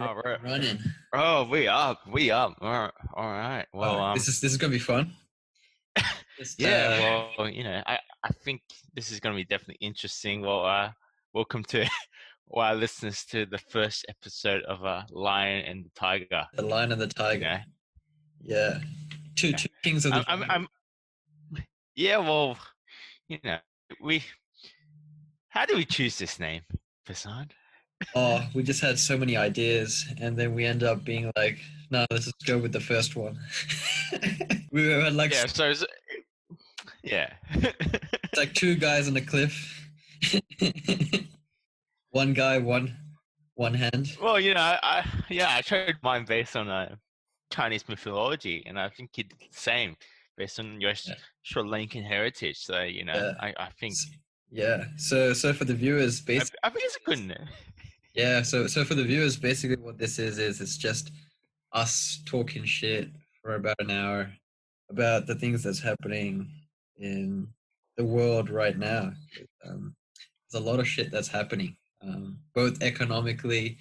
All right. running. Oh, we up. We up. All right. All right. Well, um, this is this is gonna be fun. Just, uh, yeah. Well, you know, I, I think this is going to be definitely interesting. Well, uh, welcome to all our listeners to the first episode of uh, Lion and the Tiger. the lion and the You tiger. know, Yeah, two two kings of the. I'm, I'm. I'm, yeah. Well, you know, we. How do we choose this name, Fasad? Oh, we just had so many ideas, and then we end up being like, no, let's just go with the first one. we had like Yeah. So, it's- yeah. It's like two guys on a cliff. one guy, one one hand. Well, you know, I, I yeah, I tried mine based on uh, Chinese mythology, and I think you did the same based on your Yeah. Sri Lankan heritage. So you know, Yeah. I, I think Yeah. So so for the viewers, I, basically, I think it's a good name. Yeah. So so for the viewers, basically, what this is is it's just us talking shit for about an hour about the things that's happening in the world right now. Um, there's a lot of shit that's happening, um, both economically,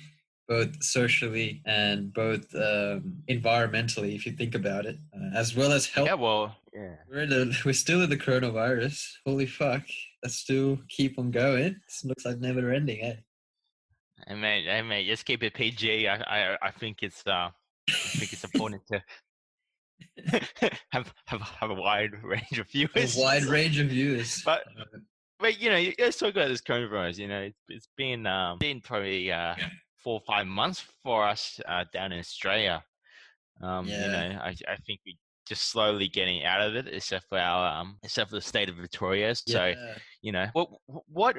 both socially, and both um, environmentally. If you think about it, uh, as well as health. Yeah, well, yeah. We're, in the, we're still in the coronavirus. Holy fuck! Let's still keep on going. This looks like never ending, eh? Hey mate, hey mate, just keep it PG. I, I, I think it's uh, I think it's important to have have have a wide range of viewers. A wide range of views. But Uh, But you know, let's talk about this coronavirus. You know, it's, it's been um, been probably uh, Yeah. four or five months for us uh, down in Australia. Um, You know, I I think we just slowly getting out of it, except for our um, except for the state of Victoria. So yeah. you know, what what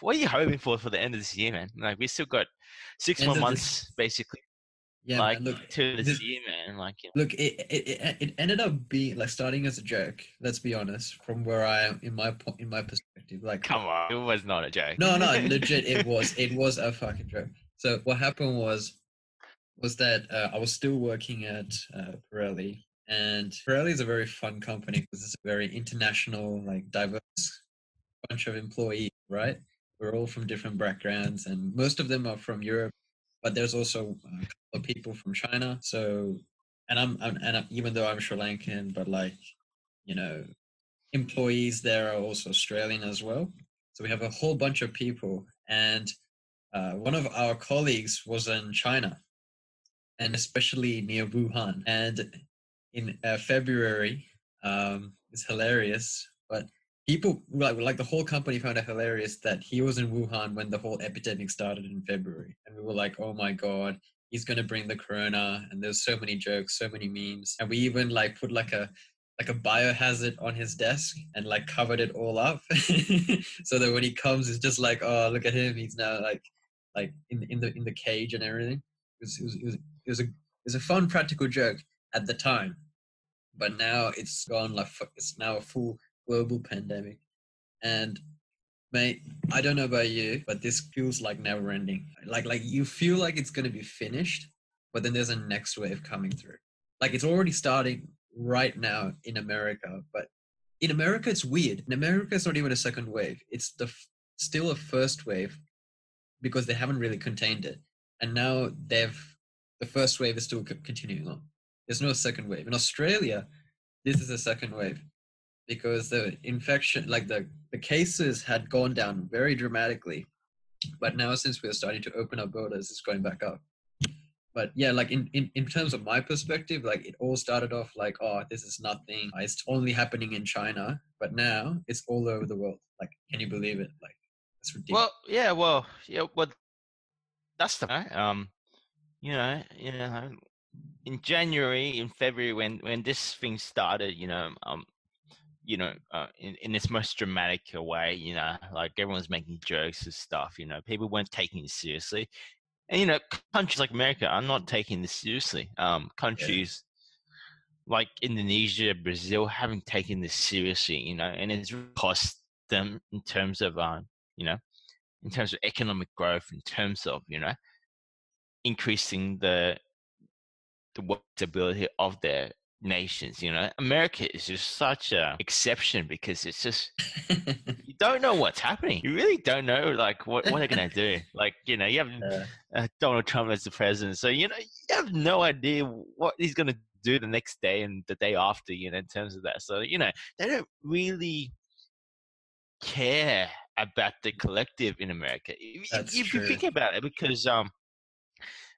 what are you hoping for for the end of this year, man? Like we still got six End more of this- months basically, yeah, like man, look, to this, this- year, man. Like you know, look, it, it it it ended up being like starting as a joke. Let's be honest, from where I am in my po- in my perspective. Like, come on, it was not a joke. no, no, legit, it was it was a fucking joke. So what happened was was that uh, I was still working at uh, Pirelli, and Pirelli is a very fun company because it's a very international, like diverse bunch of employees, right? We're all from different backgrounds, and most of them are from Europe, but there's also a couple of people from China. So, and I'm, I'm and I'm, even though I'm Sri Lankan, but like, you know, employees there are also Australian as well. So we have a whole bunch of people, and uh, one of our colleagues was in China, and especially near Wuhan. And in uh, February, um, it's hilarious, but people like like the whole company found it hilarious that he was in Wuhan when the whole epidemic started in February, and we were like, oh my god. He's gonna bring the corona, and there's so many jokes, so many memes, and we even like put like a like a biohazard on his desk and like covered it all up, so that when he comes, it's just like, oh, look at him, he's now like like in in the in the cage and everything. It was it was it was, it was a it was a fun practical joke at the time, but now it's gone like it's now a full global pandemic, and mate, I don't know about you, but this feels like never ending. Like like you feel like it's gonna be finished, but then there's a next wave coming through. Like it's already starting right now in America, but in America it's weird. In America it's not even a second wave. It's the still a first wave because they haven't really contained it, and now they've the first wave is still continuing on. There's no second wave. In Australia, this is a second wave because the infection, like the, the cases had gone down very dramatically. But now, since we're starting to open up borders, it's going back up. But yeah, like in, in, in terms of my perspective, like it all started off like, oh, this is nothing. It's only happening in China. But now it's all over the world. Like, can you believe it? Like, it's ridiculous. Well, yeah, well, yeah, well, that's the. Um, you know, you know, in January, in February, when when this thing started, you know, um, you know, uh, in in its most dramatic way, you know, like everyone's making jokes and stuff. You know, people weren't taking it seriously, and you know, countries like America are not taking this seriously. Um, countries like Indonesia, Brazil haven't taken this seriously. You know, and it's cost them in terms of, um, you know in terms of economic growth, in terms of you know increasing the the workability of their nations. You know, America is just such a exception because it's just you don't know what's happening. You really don't know like what what they're gonna do. Like you know, you have Yeah. uh, Donald Trump as the president, so you know you have no idea what he's gonna do the next day and the day after. You know, in terms of that, so you know they don't really care about the collective in America. If, if- you think about it, because um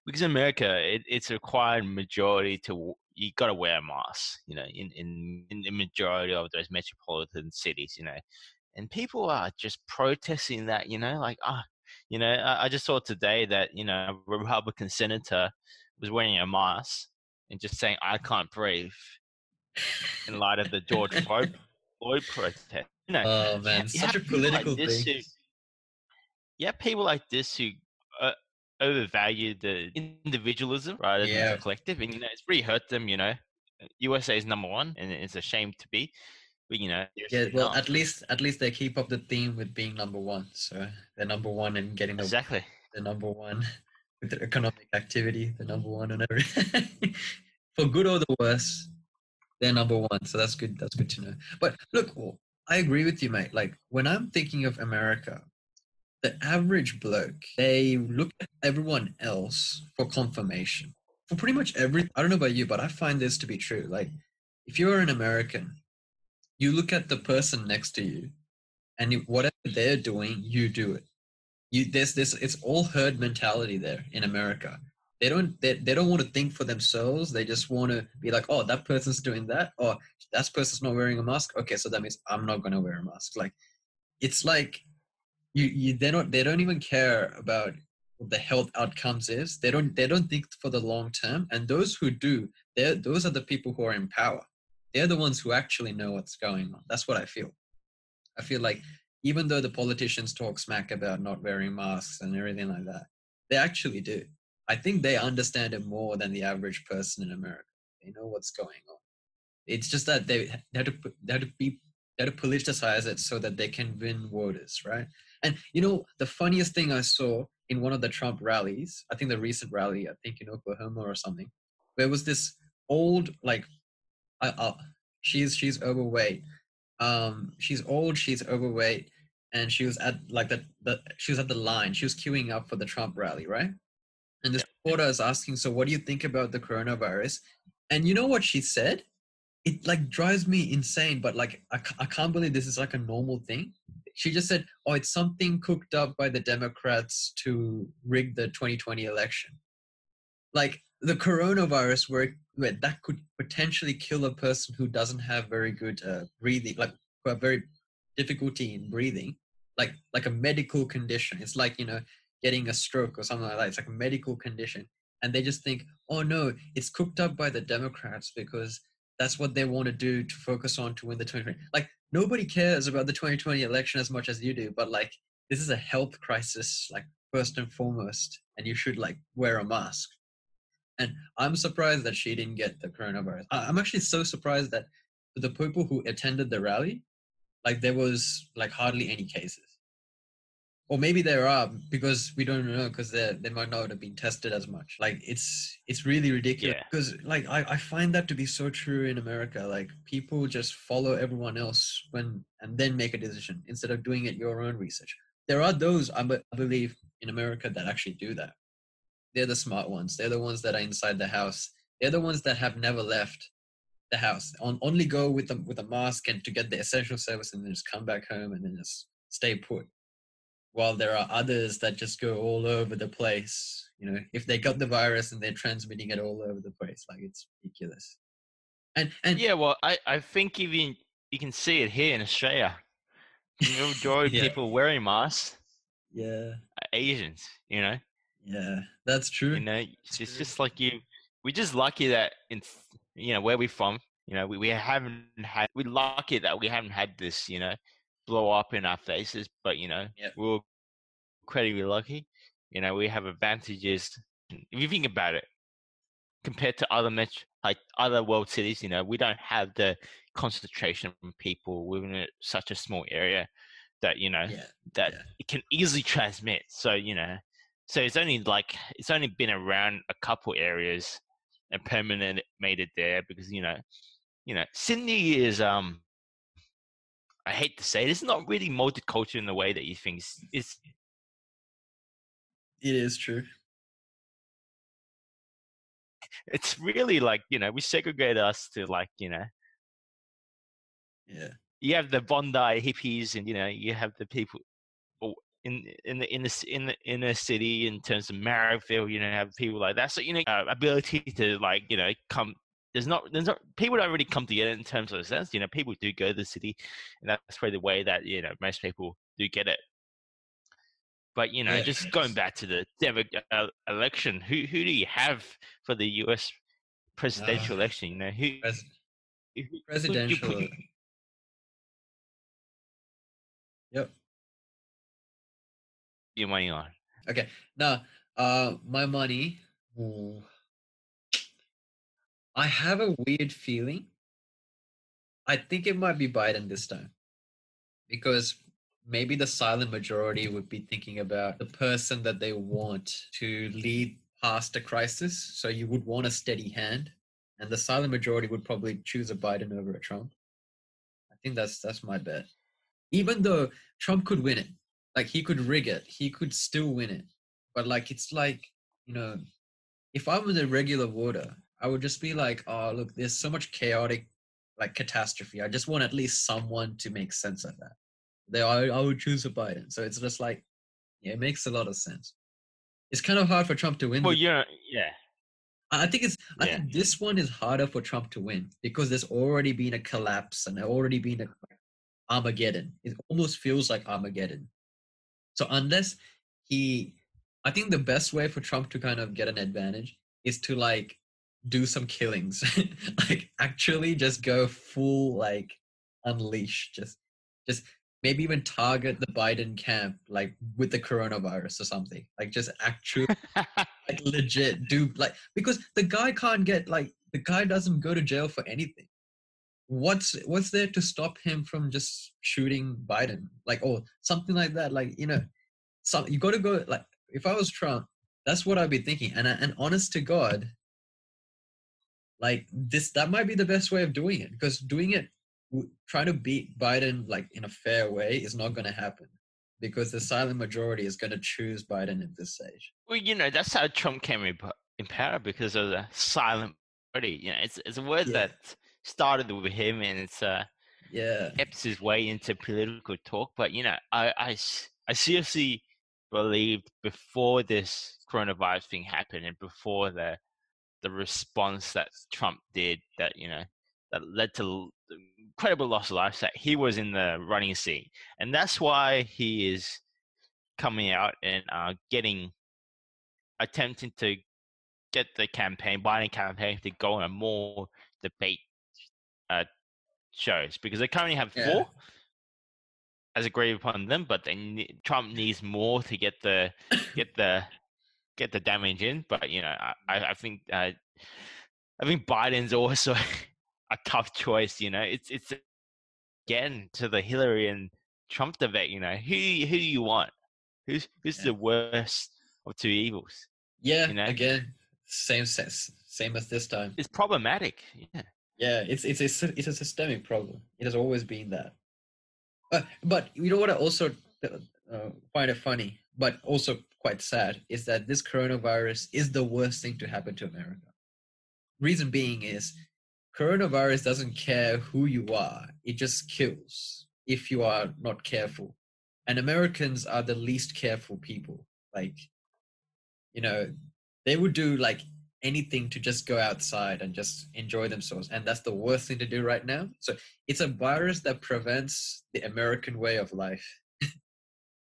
because in America, it, it's a required majority to you got to wear a mask. You know, in, in in the majority of those metropolitan cities, you know, and people are just protesting that. You know, like ah, you know, I, I just saw today that you know a Republican senator was wearing a mask and just saying I can't breathe in light of the George Floyd Floyd protest. You know, Oh man, such a people like political thing. who- have people like this who uh, overvalue the individualism rather than Yeah. the collective, and you know it's really hurt them. You know, USA is number one, and it's a shame to be, but you know, Yeah, well, not. at least at least they keep up the theme with being number one. So they're number one in getting the, exactly. the number one with the economic activity, the number one and everything. For good or the worse, they're number one. So that's good. That's good to know. But look, I agree with you, mate. Like when I'm thinking of America, the average bloke, they look at everyone else for confirmation. For pretty much every, I don't know about you, but I find this to be true. Like if you're an American, you look at the person next to you, and whatever they're doing, you do it. You there's this it's all herd mentality there in America. They don't they, they don't want to think for themselves. They just want to be like, oh, that person's doing that, or that person's not wearing a mask. Okay, so that means I'm not gonna wear a mask. Like it's like you you they don't they don't even care about what the health outcomes is. They don't they don't think for the long term. And those who do, they those are the people who are in power. They're the ones who actually know what's going on. That's what I feel. I feel like even though the politicians talk smack about not wearing masks and everything like that, they actually do. I think they understand it more than the average person in America. They know what's going on. It's just that they, they have to they have to be they have to politicize it so that they can win voters, right? And you know the funniest thing I saw in one of the Trump rallies, I think the recent rally, I think in Oklahoma or something, there was this old like, I, I, she's she's overweight. Um, she's old, she's overweight, and she was at like the, the she was at the line. She was queuing up for the Trump rally, right? And this reporter is asking, "So, what do you think about the coronavirus?" And you know what she said? It like drives me insane, but like I, I can't believe this is like a normal thing. She just said, "Oh, it's something cooked up by the Democrats to rig the 2020 election." Like the coronavirus, where, where that could potentially kill a person who doesn't have very good uh, breathing, like who have very difficulty in breathing, like like a medical condition. It's like you know getting a stroke or something like that. It's like a medical condition, and they just think, "Oh no, it's cooked up by the Democrats because." That's what they want to do to focus on to win the 2020. Like nobody cares about the 2020 election as much as you do, but like this is a health crisis, like first and foremost, and you should like wear a mask. And I'm surprised that she didn't get the coronavirus. I'm actually so surprised that the people who attended the rally, like there was like hardly any cases. Or maybe there are because we don't know because they they might not have been tested as much. Like it's it's really ridiculous Yeah. because like I, I find that to be so true in America. Like people just follow everyone else when and then make a decision instead of doing it your own research. There are those I, be- I believe in America that actually do that. They're the smart ones. They're the ones that are inside the house. They're the ones that have never left the house. On only go with them with a mask and to get the essential service and then just come back home and then just stay put. While there are others that just go all over the place. You know, if they got the virus and they're transmitting it all over the place, like it's ridiculous. And and Yeah, well, I, I think even you can see it here in Australia. The majority Yeah. people wearing masks yeah, Asians. You know, yeah, that's true. you know, it's it's just like you. We're just lucky that in you know where we're from. You know, we, we haven't had. We're lucky that we haven't had this. You know, blow up in our faces. But you know, Yep. we're incredibly lucky. You know, we have advantages. If you think about it, compared to other met- like other world cities, you know, we don't have the concentration of people within such a small area that you know yeah, that yeah. it can easily transmit. So you know, so it's only like it's only been around a couple areas, and permanent made it there because you know, you know, Sydney is um. I hate to say it, it's not really multicultural in the way that you think. It's, it's It is true. it's really like you know we segregate us to like you know Yeah. you have the Bondi hippies and you know you have the people in in the in the in the inner city in terms of Marrickville you know have people like that so you know uh, ability to like you know come there's not there's not people don't really come together in terms of a sense you know people do go to the city and that's probably the way that you know most people do get it but you know Yeah. just going back to the Demo- uh, election who who do you have for the US presidential Ah. election you know who, Pres- who- who would you presidential. Yep. your money on Okay. Now, uh, my money. ooh, I have a weird feeling. I think it might be Biden this time, because maybe the silent majority would be thinking about the person that they want to lead past a crisis. So you would want a steady hand, and the silent majority would probably choose a Biden over a Trump. I think that's that's my bet. Even though Trump could win it, like he could rig it, he could still win it. But like it's like you know, if I was a regular voter, I would just be like, oh look, there's so much chaotic like catastrophe. I just want at least someone to make sense of that. They, I, I would choose a Biden. So it's just like, yeah, it makes a lot of sense. It's kind of hard for Trump to win. well yeah yeah I think it's. I Yeah. think this one is harder for Trump to win because there's already been a collapse and already been a Armageddon. It almost feels like Armageddon. So unless he, I think the best way for Trump to kind of get an advantage is to like do some killings, like actually just go full like unleash, just just maybe even target the Biden camp like with the coronavirus or something, like just actually like legit do like because the guy can't get like the guy doesn't go to jail for anything. What's what's there to stop him from just shooting biden? Like or something like that. Like you know some you got to go like if i was trump that's what i'd be thinking. And and honest to god like this that might be the best way of doing it because doing it trying to beat biden like in a fair way is not going to happen because the silent majority is going to choose biden at this stage Well, you know, that's how Trump came in, power because of the silent majority You know, it's it's a word Yeah. that started with him and it's uh yeah ebbs his way into political talk. But you know, i i, I seriously believed before this coronavirus thing happened and before the the response that Trump did that you know that led to the incredible loss of life that he was in the running seat, and that's why he is coming out and uh, getting attempting to get the campaign, Biden campaign, to go on more debate uh, shows because they currently have Yeah. four as agreed upon them, but they Trump needs more to get the get the get the damage in. But you know, I I I think uh, I think Biden's also a tough choice. You know, it's it's again to the Hillary and Trump debate. You know, who who do you want? Who's who's Yeah. the worst of two evils? Yeah, you know? again, same sense, same as this time. It's problematic. Yeah. Yeah, it's it's a it's a systemic problem. It has always been that. Uh, but you know what? I also uh, it funny, but also quite sad, is that this coronavirus is the worst thing to happen to America. Reason being is, coronavirus doesn't care who you are; it just kills if you are not careful. And Americans are the least careful people. Like, you know, they would do like anything to just go outside and just enjoy themselves. And that's the worst thing to do right now. So it's a virus that prevents the American way of life.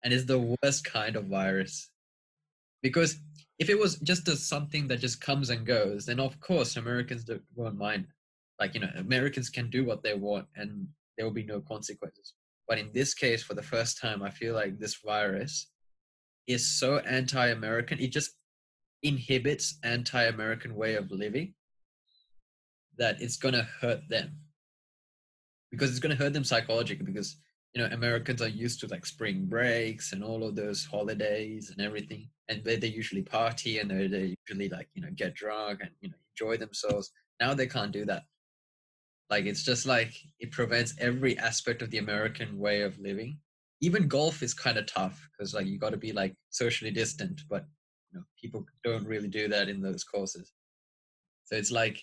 And is the worst kind of virus. Because if it was just a, something that just comes and goes, then of course Americans don't, won't mind. Like, you know, Americans can do what they want and there will be no consequences. But in this case, for the first time, I feel like this virus is so anti-American. It just inhibits anti-American way of living that it's gonna hurt them because it's gonna hurt them psychologically because you know Americans are used to like spring breaks and all of those holidays and everything, and they, they usually party and they they usually like you know get drunk and you know enjoy themselves. Now they can't do that. Like it's just like it prevents every aspect of the American way of living. Even golf is kind of tough because like you got to be like socially distant, but you know, people don't really do that in those courses. So it's like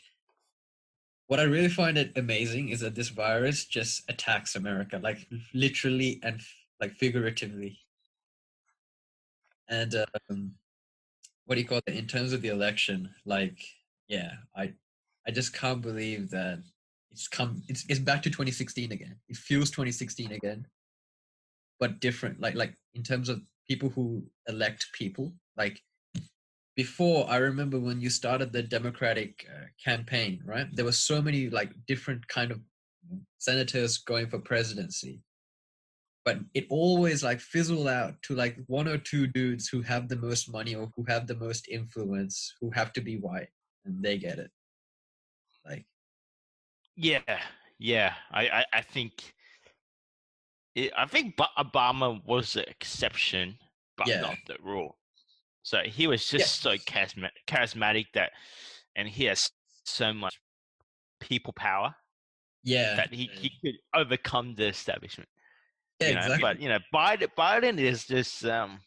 what I really find it amazing is that this virus just attacks America, like literally and like figuratively. And um, what do you call it? In terms of the election, like, yeah, I, I just can't believe that it's come. It's it's back to 2016 again. It feels 2016 again, but different. Like like in terms of people who elect people, like before i remember when you started the democratic uh, campaign right? There were so many like different kind of senators going for presidency. But it always like fizzled out to like one or two dudes who have the most money or who have the most influence who have to be white and they get it. Like yeah yeah. I i, I think it, i think obama was the exception but yeah. not the rule so he was just yeah. so charismatic, charismatic that, and he has so much people power. Yeah, that he, he could overcome the establishment. Yeah, you know? exactly. But you know, Biden Biden is just um,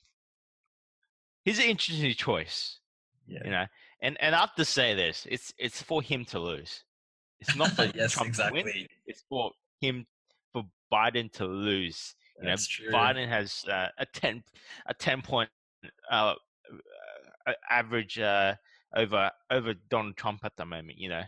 he's an interesting choice. Yeah. You know, and and I have to say this: it's it's for him to lose. It's not for yes, Trump exactly. to win. It's for him for Biden to lose. You That's know, true. Biden has uh, a ten a ten point uh, average uh, over over Donald Trump at the moment. You know,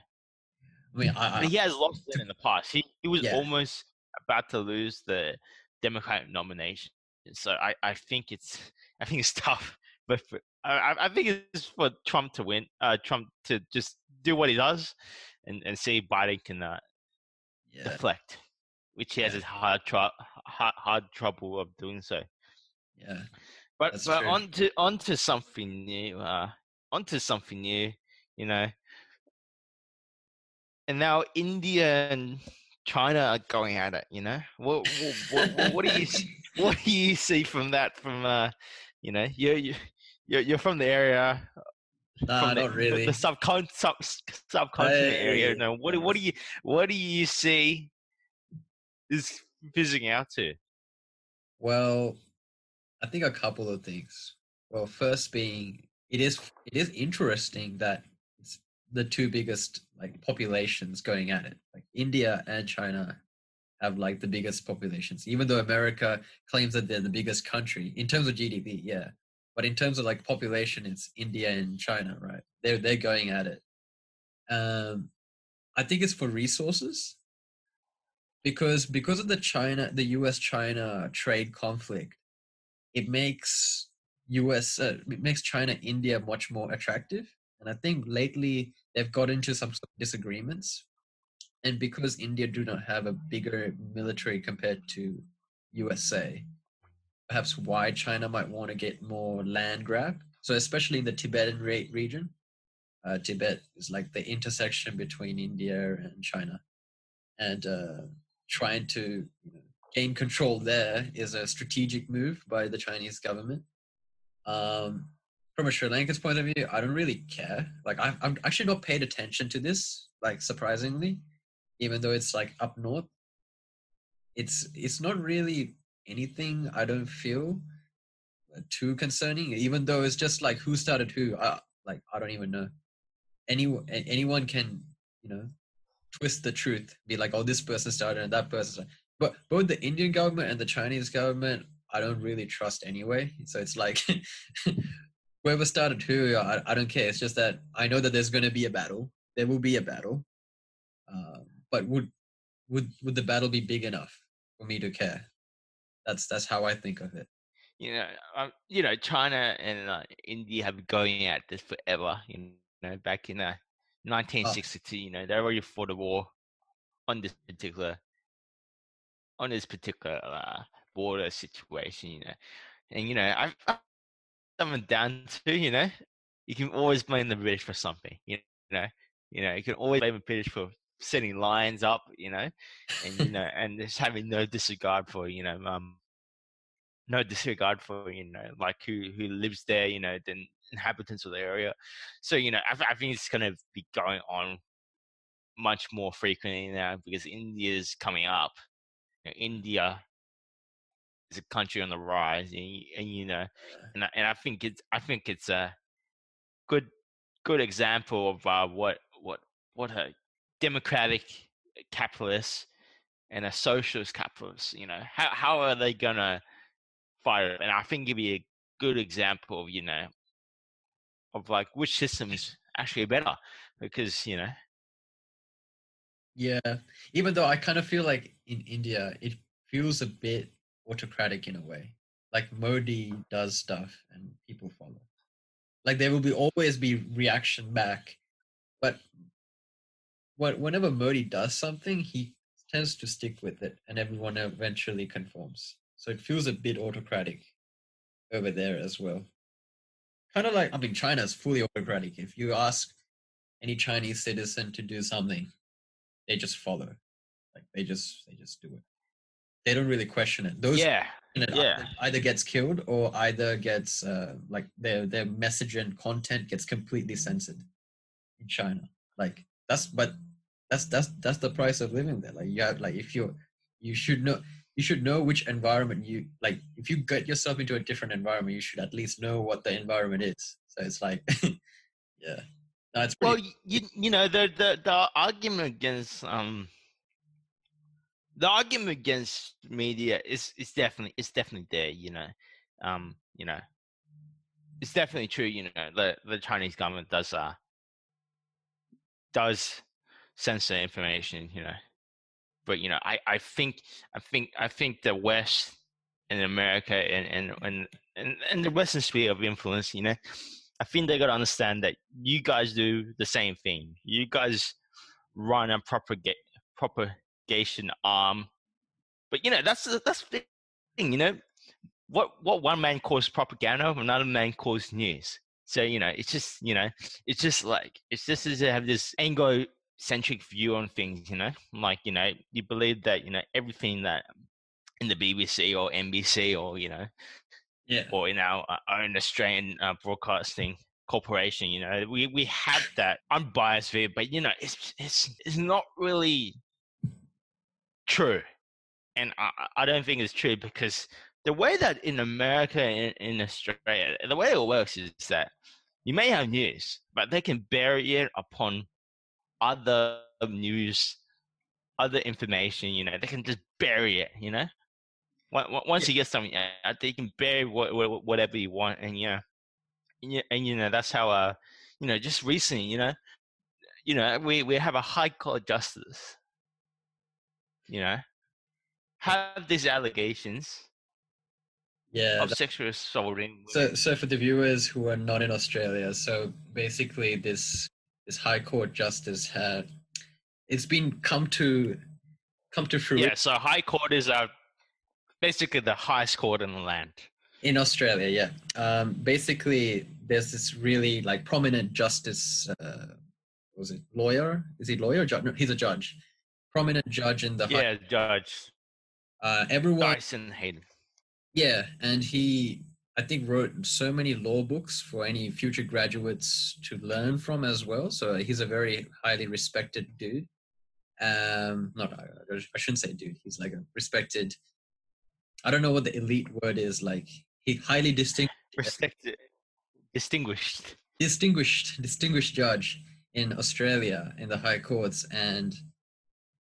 I mean, I, I, he has lost it in the past. He he was Yeah. almost about to lose the Democratic nomination. So I, I think it's I think it's tough, but for, I I think it's for Trump to win. Uh, Trump to just do what he does, and and see Biden can uh, yeah, deflect, which he has Yeah. a hard, tr- hard hard trouble of doing so. yeah, But That's but true. on to onto something new. Uh, onto something new. You know. And now India and China are going at it. You know. What what, what, what do you see, what do you see from that? From uh, you know, you you you're, you're from the area. Nah, the, not really. The, subcon sub subcontinent area. No, what what do you what do you see is fizzing out to? Well, I think a couple of things. Well, first being it is it is interesting that it's the two biggest like populations going at it. Like India and China have like the biggest populations, even though America claims that they're the biggest country in terms of GDP. Yeah, but in terms of like population, it's India and China, right? They're they're going at it. Um, I think it's for resources because because of the China the U.S. China trade conflict it makes US uh, it makes China India much more attractive. And I think lately they've got into some sort of disagreements. And because India do not have a bigger military compared to USA, perhaps why China might want to get more land grab. So especially in the Tibetan re- region, uh, Tibet is like the intersection between India and China, and uh, trying to you know, gain control there is a strategic move by the Chinese government. Um, from a Sri Lanka's point of view, I don't really care. Like I, I'm actually not paid attention to this. Like surprisingly, even though it's like up north, it's it's not really anything. I don't feel too concerning. Even though it's just like who started who. I, like I don't even know. Anyone anyone can you know twist the truth. Be like, oh, this person started and that person. Started but both the Indian government and the Chinese government, I don't really trust anyway. So it's like whoever started who, I, I don't care. It's just that I know that there's going to be a battle. There will be a battle. Um, but would would would the battle be big enough for me to care? That's that's how I think of it. You know, um, you know, China and uh, India have been going at this forever. You know, back in uh, 1962, you know, they already fought a war on this particular on this particular uh, border situation, you know. And you know, I've, someone down to, you know, you can always blame the British for something, you know. You know, you can always blame the British for setting lines up, you know, and you know, and just having no disregard for, you know, um, no disregard for, you know, like who who lives there, you know, then inhabitants of the area. So you know, I, I think it's going to be going on much more frequently now because India is coming up. Know, India is a country on the rise, and, and you know, and I, and I think it's I think it's a good good example of uh, what what what a democratic capitalist and a socialist capitalist, you know, how how are they gonna fight? And I think it'd be a good example of you know of like which system's actually better because you know Yeah, even though I kind of feel like in India it feels a bit autocratic in a way. Like Modi does stuff and people follow. Like there will be always be reaction back, but what whenever Modi does something, he tends to stick with it, and everyone eventually conforms. So it feels a bit autocratic over there as well. Kind of like I mean, China is fully autocratic. If you ask any Chinese citizen to do something, they just follow. Like they just they just do it. They don't really question it. Those yeah it Yeah. either, either gets killed or either gets uh, like their their message and content gets completely censored in China. Like that's but that's that's that's the price of living there. Like you have like if you you should know you should know which environment you like if you get yourself into a different environment you should at least know what the environment is. So it's like yeah. No, it's Well, pretty y- you you know the the the argument against um the argument against media is is definitely it's definitely there. You know, um, you know, it's definitely true. You know, the the Chinese government does uh does censor information. You know, but you know, I I think I think I think the West and America and and and and, and the Western sphere of influence. You know, I think they got to understand that you guys do the same thing. You guys run a propagate propagation arm, but you know that's that's the thing. You know, what what one man calls propaganda, another man calls news. So you know, it's just you know, it's just like it's just as they have this Anglo-centric view on things. You know, like you know, you believe that you know everything that in the BBC or NBC or you know yeah. or in our uh, own Australian uh, broadcasting corporation. You know, we we have that unbiased view, but you know, it's it's it's not really true, and I I- don't think it's true because the way that in America and in Australia, the way it works is that you may have news, but they can bury it upon other news, other information. You know, they can just bury it. You know. Once you get something out, they can bury what, what, whatever you want, and yeah, and, you- and you know that's how uh, you know, just recently, you know, you know, we we have a high court justice, you know, have these allegations Yeah. of sexual assaulting. So, so for the viewers who are not in Australia, so basically this this High Court justice had it's been come to come to fruition yeah, so high court is uh, basically the highest court in the land. in Australia. Yeah, um, basically there's this really like prominent justice. Uh, was it lawyer? Is he lawyer? Judge? No, he's a judge. Prominent judge in the high, Yeah, Judge uh, everyone Dyson Heydon. Yeah, and he, I think, wrote so many law books for any future graduates to learn from as well. So he's a very highly respected dude. Um, not I, I shouldn't say dude. He's like a respected. I don't know what the elite word is. Like he highly distinct, Respected, distinguished. distinguished, distinguished judge in Australia in the high courts, and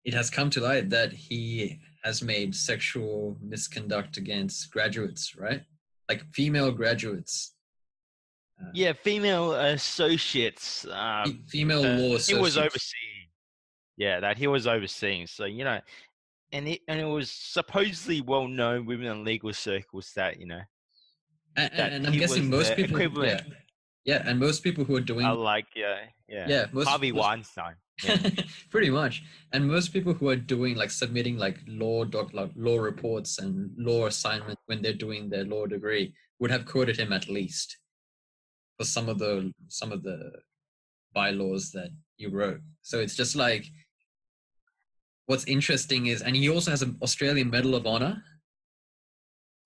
it has come to light that he has made sexual misconduct against graduates, right? Like female graduates. Uh, Yeah, female associates. Um, female uh, law he was overseeing. Yeah, that he was overseeing. So you know, and it and it was supposedly well known within the legal circles that you know And, that and I'm guessing most people, yeah, yeah, and most people who are doing, are like yeah, yeah, yeah, most, Harvey most- Weinstein. Yeah. pretty much. And most people who are doing like submitting like law doc like law reports and law assignments when they're doing their law degree would have quoted him at least for some of the some of the bylaws that you wrote. So it's just like what's interesting is and he also has an Australian Medal of Honor.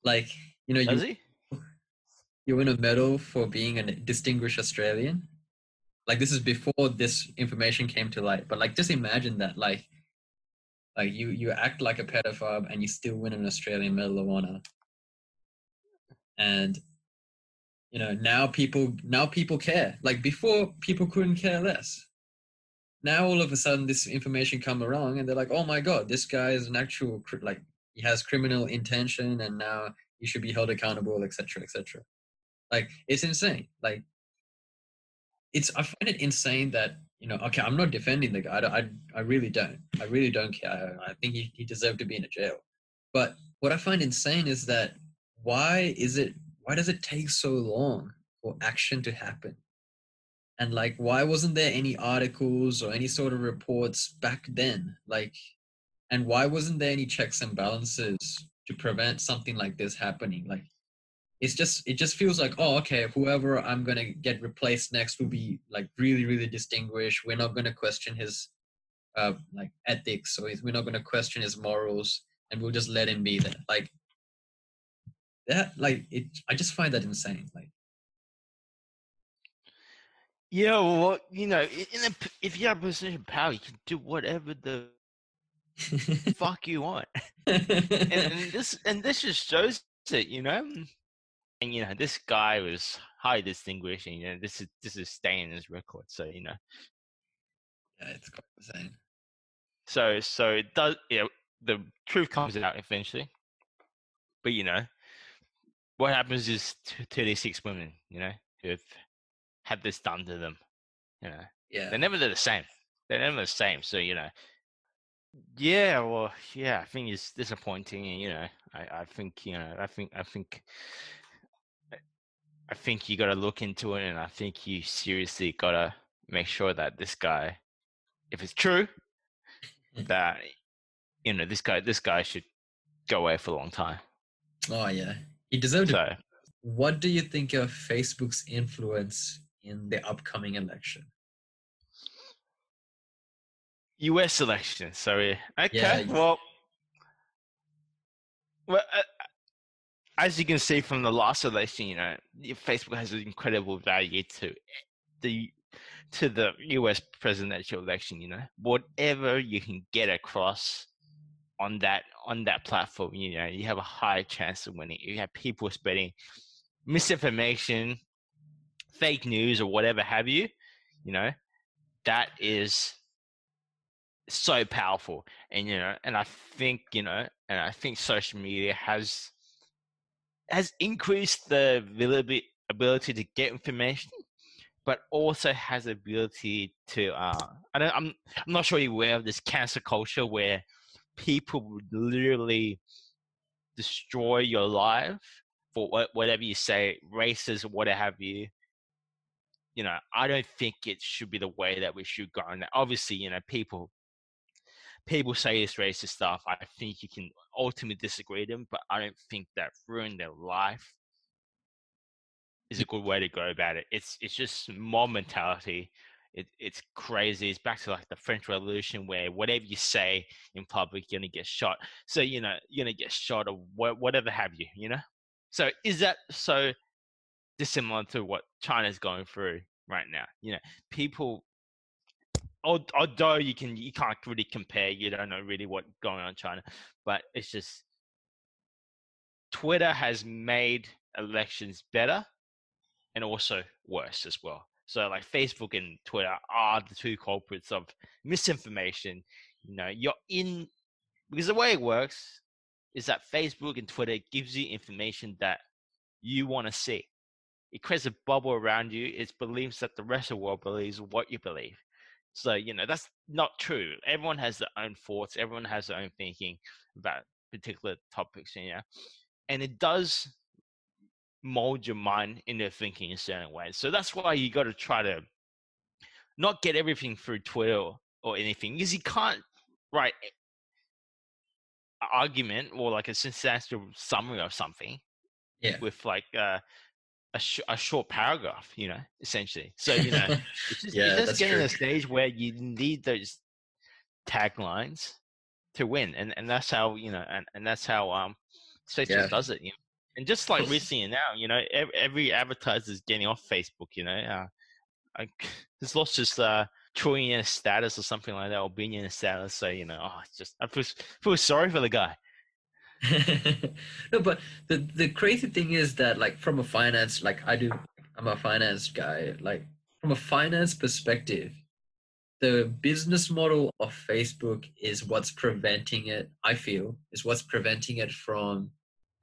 Like, you know, Does you he? you win a medal for being a distinguished Australian. Like this is before this information came to light, but like just imagine that, like, like you you act like a pedophile and you still win an Australian Medal of Honor, and you know now people now people care. Like before, people couldn't care less. Now all of a sudden, this information come along, and they're like, "Oh my god, this guy is an actual like he has criminal intention, and now he should be held accountable, etc., etc." Like it's insane. Like it's I find it insane that you know. Okay, I'm not defending the guy. I I, I really don't. I really don't care. I think he, he deserved to be in a jail. But what I find insane is that why is it? Why does it take so long for action to happen? And like, why wasn't there any articles or any sort of reports back then? Like, and why wasn't there any checks and balances to prevent something like this happening? Like, it's just it just feels like oh okay whoever i'm gonna get replaced next will be like really really distinguished. We're not gonna question his uh like ethics or we're not gonna question his morals and we'll just let him be there. Like that like it i just find that insane like. Yeah well you know in a, if you have a position of power you can do whatever the fuck you want. And, and this and this just shows it you know and you know this guy was highly distinguished, and you know this is this is staying in his record. So you know, yeah, it's quite insane. So so it does. You know, the truth comes out eventually, but you know, what happens is to, to these six women, you know, who've had this done to them, you know, yeah, they're never the same. They're never the same. So you know, yeah, well, yeah, I think it's disappointing, and you know, I, I think you know, I think I think I think you got to look into it, and I think you seriously got to make sure that this guy, if it's true, that you know this guy, this guy should go away for a long time. Oh yeah, he deserved so, it. What do you think of Facebook's influence in the upcoming election? U.S. election. Sorry. Okay. Yeah, well, well, uh, as you can see from the last election, you know, Facebook has an incredible value to eh, the to the U.S. presidential election. You know, whatever you can get across on that on that platform, you know, you have a high chance of winning. You have people spreading misinformation, fake news, or whatever have you. You know, that is so powerful, and you know, and I think you know, and I think social media has has increased the ability to get information, but also has the ability to. Uh, I don't, I'm I'm not sure you're aware of this cancer culture where people would literally destroy your life for what, whatever you say, races, what have you. You know, I don't think it should be the way that we should go. And obviously, you know, people people say this racist stuff. I think you can ultimately disagree with them, but I don't think that ruin their life is a good way to go about it. It's it's just mob mentality. It, it's crazy. It's back to like the French Revolution, where whatever you say in public, you're gonna get shot. So you know you're gonna get shot or wh- whatever have you. You know. So is that so dissimilar to what China's going through right now? You know, people although you can you can't really compare you don't know really what's going on in china but it's just twitter has made elections better and also worse as well. So like facebook and twitter are the two culprits of misinformation you know? You're in because the way it works is that facebook and twitter gives you information that you want to see. It creates a bubble around you it believes that the rest of the world believes what you believe so, you know, that's not true. Everyone has their own thoughts, everyone has their own thinking about particular topics, you know. And it does mold your mind into thinking in certain ways. So that's why you got to try to not get everything through Twitter or, or anything because you can't write argument or like a substantial summary of something yeah. with like uh, a, sh- a short paragraph, you know, essentially. So, you know, it's just, yeah, it's just getting to a stage where you need those taglines to win. And, and that's how, you know, and, and that's how um Facebook yeah. does it. You know? And just like we're seeing now, you know, every, every advertiser is getting off Facebook. You know, uh, I, there's lots just uh, in a status or something like that, or being in a status. So you know, oh, it's just I feel feel sorry for the guy. no, but the the crazy thing is that like from a finance, like I do, I'm a finance guy. Like from a finance perspective, the business model of Facebook is what's preventing it. I feel is what's preventing it from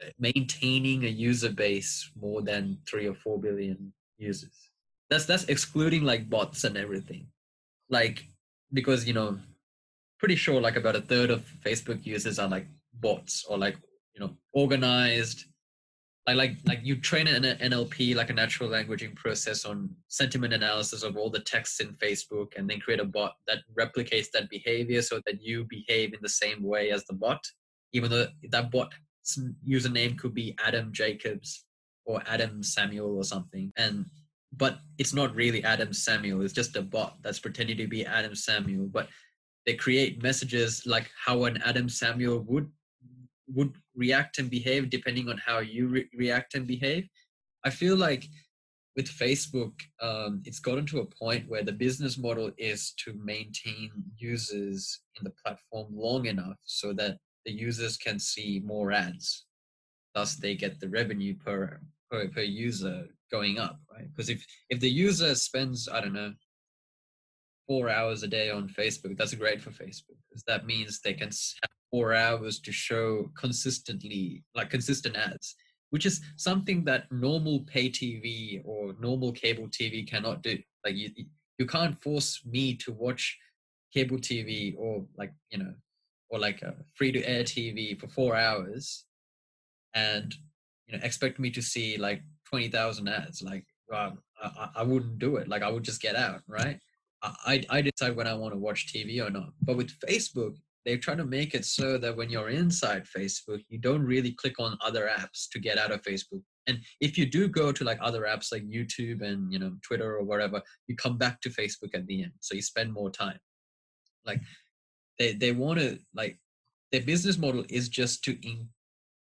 uh, maintaining a user base more than three or four billion users. That's that's excluding like bots and everything. Like because you know, pretty sure like about a third of Facebook users are like bots or like you know organized. Like like like you train an NLP like a natural languaging process on sentiment analysis of all the texts in Facebook and then create a bot that replicates that behavior so that you behave in the same way as the bot even though that bot username could be Adam Jacobs or Adam Samuel or something. And but it's not really Adam Samuel it's just a bot that's pretending to be Adam Samuel but they create messages like how an Adam Samuel would would react and behave depending on how you re- react and behave. I feel like with Facebook, um, it's gotten to a point where the business model is to maintain users in the platform long enough so that the users can see more ads. Thus, they get the revenue per per, per user going up, right? Because if if the user spends, I don't know, four hours a day on Facebook, that's great for Facebook because that means they can have four hours to show consistently, like consistent ads, which is something that normal pay TV or normal cable TV cannot do. Like you, you can't force me to watch cable TV or like you know, or like uh, a free to air TV for four hours, and you know expect me to see like twenty thousand ads. Like well, I, I wouldn't do it. Like I would just get out, right? I, I decide when I want to watch TV or not. But with Facebook, they're trying to make it so that when you're inside Facebook, you don't really click on other apps to get out of Facebook. And if you do go to like other apps like YouTube and you know Twitter or whatever, you come back to Facebook at the end. So you spend more time. Like they they want to like their business model is just to in,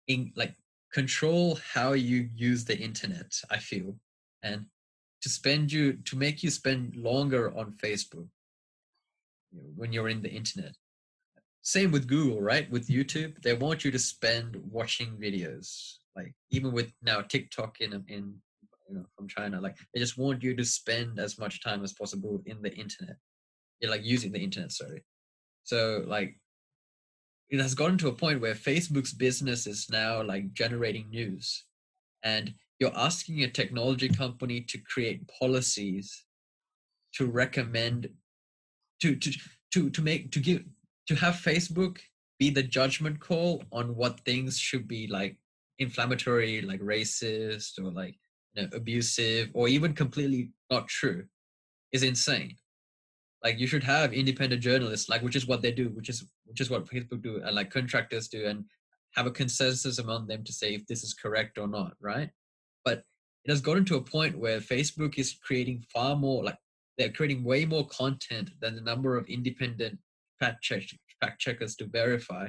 in like control how you use the internet. I feel and to spend you to make you spend longer on Facebook when you're in the internet. Same with google right? With youtube they want you to spend watching videos like even with now tiktok in in you know from china like they just want you to spend as much time as possible in the internet. Like using the internet sorry. So like it has gotten to a point where facebook's business is now like generating news. And you're asking a technology company to create policies to recommend to to to to make to give to have Facebook be the judgment call on what things should be like inflammatory, like racist or like you know, abusive or even completely not true is insane. Like you should have independent journalists, like which is what they do, which is which is what Facebook do, and like contractors do, and have a consensus among them to say if this is correct or not, right? But it has gotten to a point where Facebook is creating far more, like they're creating way more content than the number of independent fact, check, fact checkers to verify,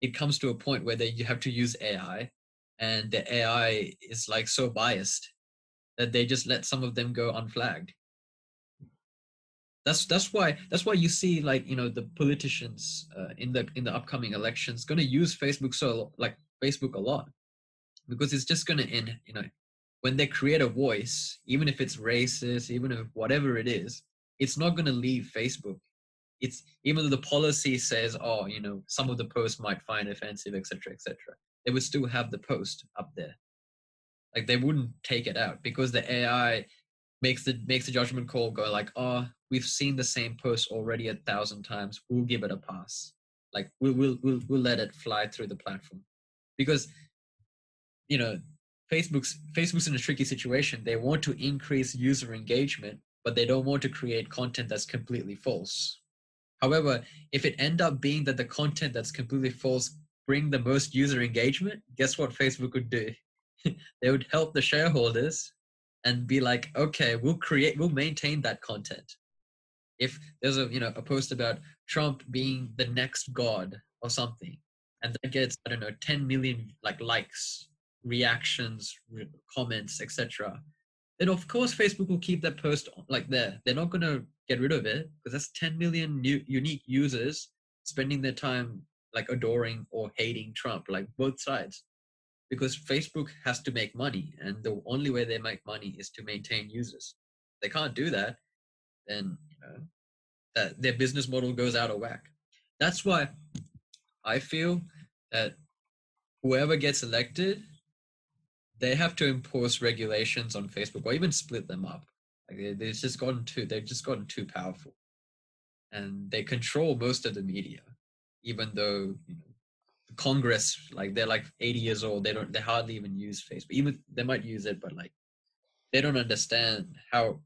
it comes to a point where they, you have to use AI, and the AI is like so biased that they just let some of them go unflagged. That's that's why that's why you see like you know the politicians uh, in the in the upcoming elections going to use Facebook so like Facebook a lot because it's just going to end you know when they create a voice even if it's racist even if whatever it is it's not going to leave Facebook it's even though the policy says, oh, you know, some of the posts might find offensive, etc., etc., they would still have the post up there. Like they wouldn't take it out because the AI makes the makes the judgment call go like, oh, we've seen the same post already a thousand times. We'll give it a pass. Like we'll we'll we'll, we'll let it fly through the platform because you know Facebook's Facebook's in a tricky situation. They want to increase user engagement, but they don't want to create content that's completely false. However, if it end up being that the content that's completely false bring the most user engagement, guess what Facebook would do? they would help the shareholders and be like, okay, we'll create, we'll maintain that content. If there's a you know a post about Trump being the next god or something, and that gets I don't know 10 million like likes reactions, re- comments, etc., then of course Facebook will keep that post like there. They're not going to get rid of it because that's 10 million new, unique users spending their time like adoring or hating Trump, like both sides. Because Facebook has to make money, and the only way they make money is to maintain users. They can't do that, then you know that their business model goes out of whack. That's why I feel that whoever gets elected, they have to impose regulations on Facebook or even split them up. Like they, they've just gotten too, they've just gotten too powerful, and they control most of the media, even though you know Congress, like they're like 80 years old, they don't, they hardly even use Facebook. Even they might use it, but like they don't understand how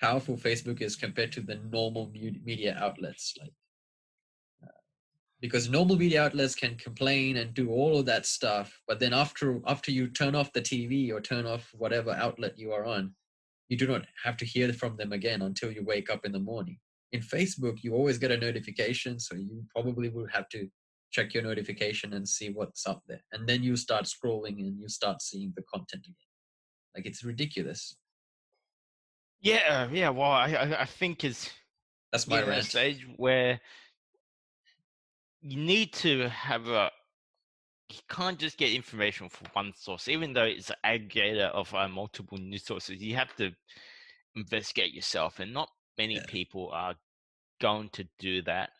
powerful Facebook is compared to the normal media outlets. Like because normal media outlets can complain and do all of that stuff but then after after you turn off the tv or turn off whatever outlet you are on you do not have to hear from them again until you wake up in the morning. In facebook you always get a notification so you probably will have to check your notification and see what's up there. And then you start scrolling and you start seeing the content again. Like it's ridiculous. Yeah, yeah. Well, I I, think is that's my rant. stage where you need to have a. You can't just get information from one source, even though it's an aggregator of uh, multiple news sources. You have to investigate yourself, and not many Yeah. people are going to do that.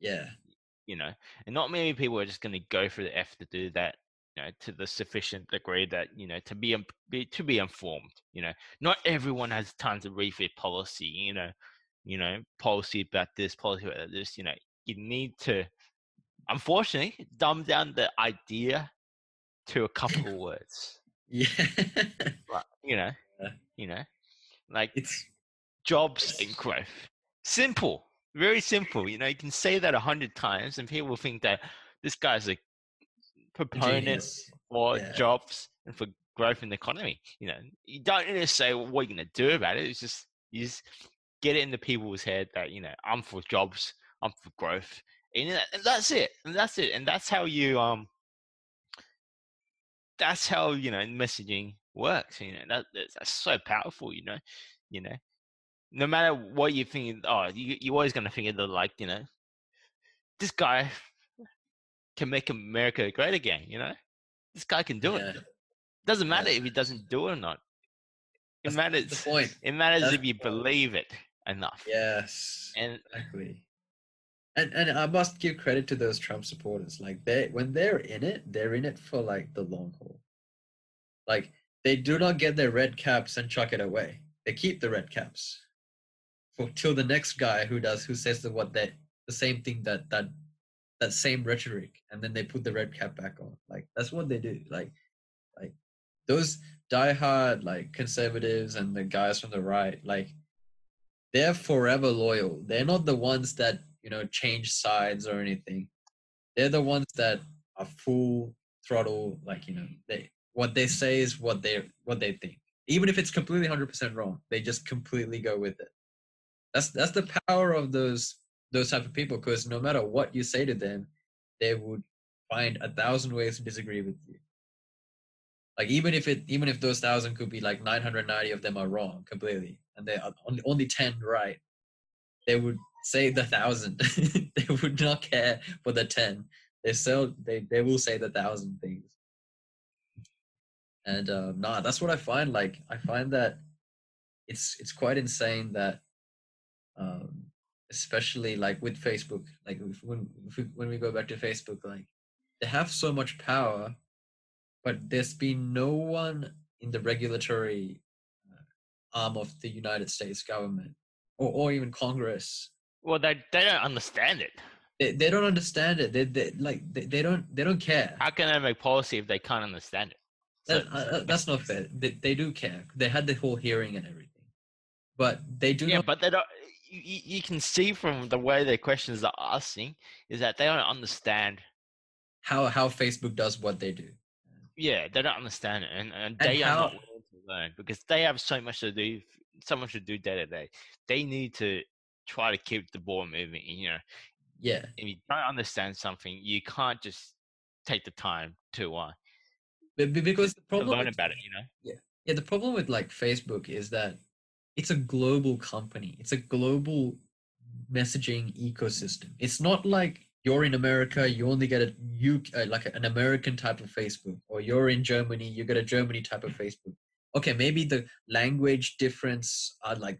yeah You know, and not many people are just going to go for the effort to do that. You know, to the sufficient degree that you know to be, be to be informed. You know, not everyone has time to read their policy. You know, you know, policy about this, policy about this. You know, you need to, unfortunately, dumb down the idea to a couple of words. yeah? You know, you know, like it's jobs and growth. Simple, very simple. You know, you can say that a hundred times, and people will think that this guy's a proponent genius. for Yeah. jobs and for growth in the economy. You know, you don't need to say what you're going to do about it. It's just you just get it into people's head that you know I'm for jobs, I'm for growth, and, that- and that's it. And that's it. And that's how you um. That's how you know messaging works. You know that that's, that's so powerful. You know, you know, no matter what you think. Oh, you you're always gonna think of the like you know, this guy can make America great again. You know, this guy can do it. Doesn't matter Yeah. if he doesn't do it or not. It That's- matters. the point. It matters That's if you believe it enough. Yes, And exactly. And and I must give credit to those Trump supporters. Like they when they're in it, they're in it for like the long haul. Like they do not get their red caps and chuck it away. They keep the red caps for till the next guy who does who says the what they the same thing that that that same rhetoric, and then they put the red cap back on. Like that's what they do. Like like those diehard like conservatives and the guys from the right, like they're forever loyal. They're not the ones that you know change sides or anything. They're the ones that are full throttle. Like you know, they what they say is what they what they think, even if it's completely hundred percent wrong. They just completely go with it. That's that's the power of those those type of people. Because no matter what you say to them, they would find a thousand ways to disagree with you. Like even if it even if those thousand could be like 990 of them are wrong completely, and they are only only 10 right, they would say the thousand. they would not care for the 10. They still they they will say the thousand things. And um, nah, that's what I find. Like I find that it's it's quite insane that, um, especially like with Facebook, like if, when if we, when we go back to Facebook, like they have so much power, but there's been no one in the regulatory uh, arm of the United States government or, or even Congress. Well, they they don't understand it. They, they don't understand it. They, they like they, they don't they don't care. How can they make policy if they can't understand it? That, uh, uh, that's not fair. They, they do care. They had the whole hearing and everything, but they do yeah, not. but they don't. You, you can see from the way their questions are asking is that they don't understand. how how Facebook does what they do. Yeah, they don't understand it, and, and And they are not willing to learn because they have so much to do, so much to do day to day. They need to try to keep the ball moving. You know, Yeah, if you don't understand something, you can't just take the time to uh, Be- be- because the problem learn with- about it. You know. yeah yeah. the problem with like facebook is that it's a global company it's a global messaging ecosystem it's not like you're in america you only get a you uh, like an american type of facebook or you're in germany you get a germany type of facebook okay maybe the language difference are like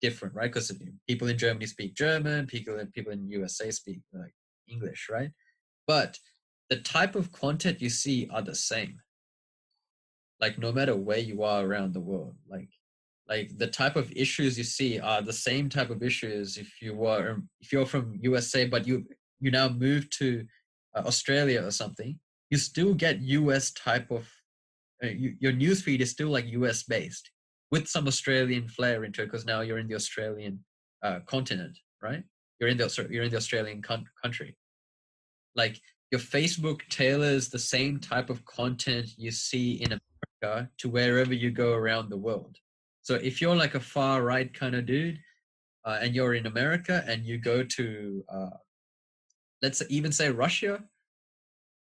different right? Because people in germany speak german people in people in usa speak like english right? But the type of content you see are the same. Like no matter where you are around the world like like the type of issues you see are the same type of issues if you were if you're from usa but you you now move to uh, australia or something you still get us type of uh, you, your news feed is still like us based with some australian flair into it because now you're in the australian uh, continent right you're in the you're in the australian con- country like your facebook tailors the same type of content you see in America to wherever you go around the world. So if you're like a far right kind of dude, uh, and you're in America and you go to, uh, let's even say Russia,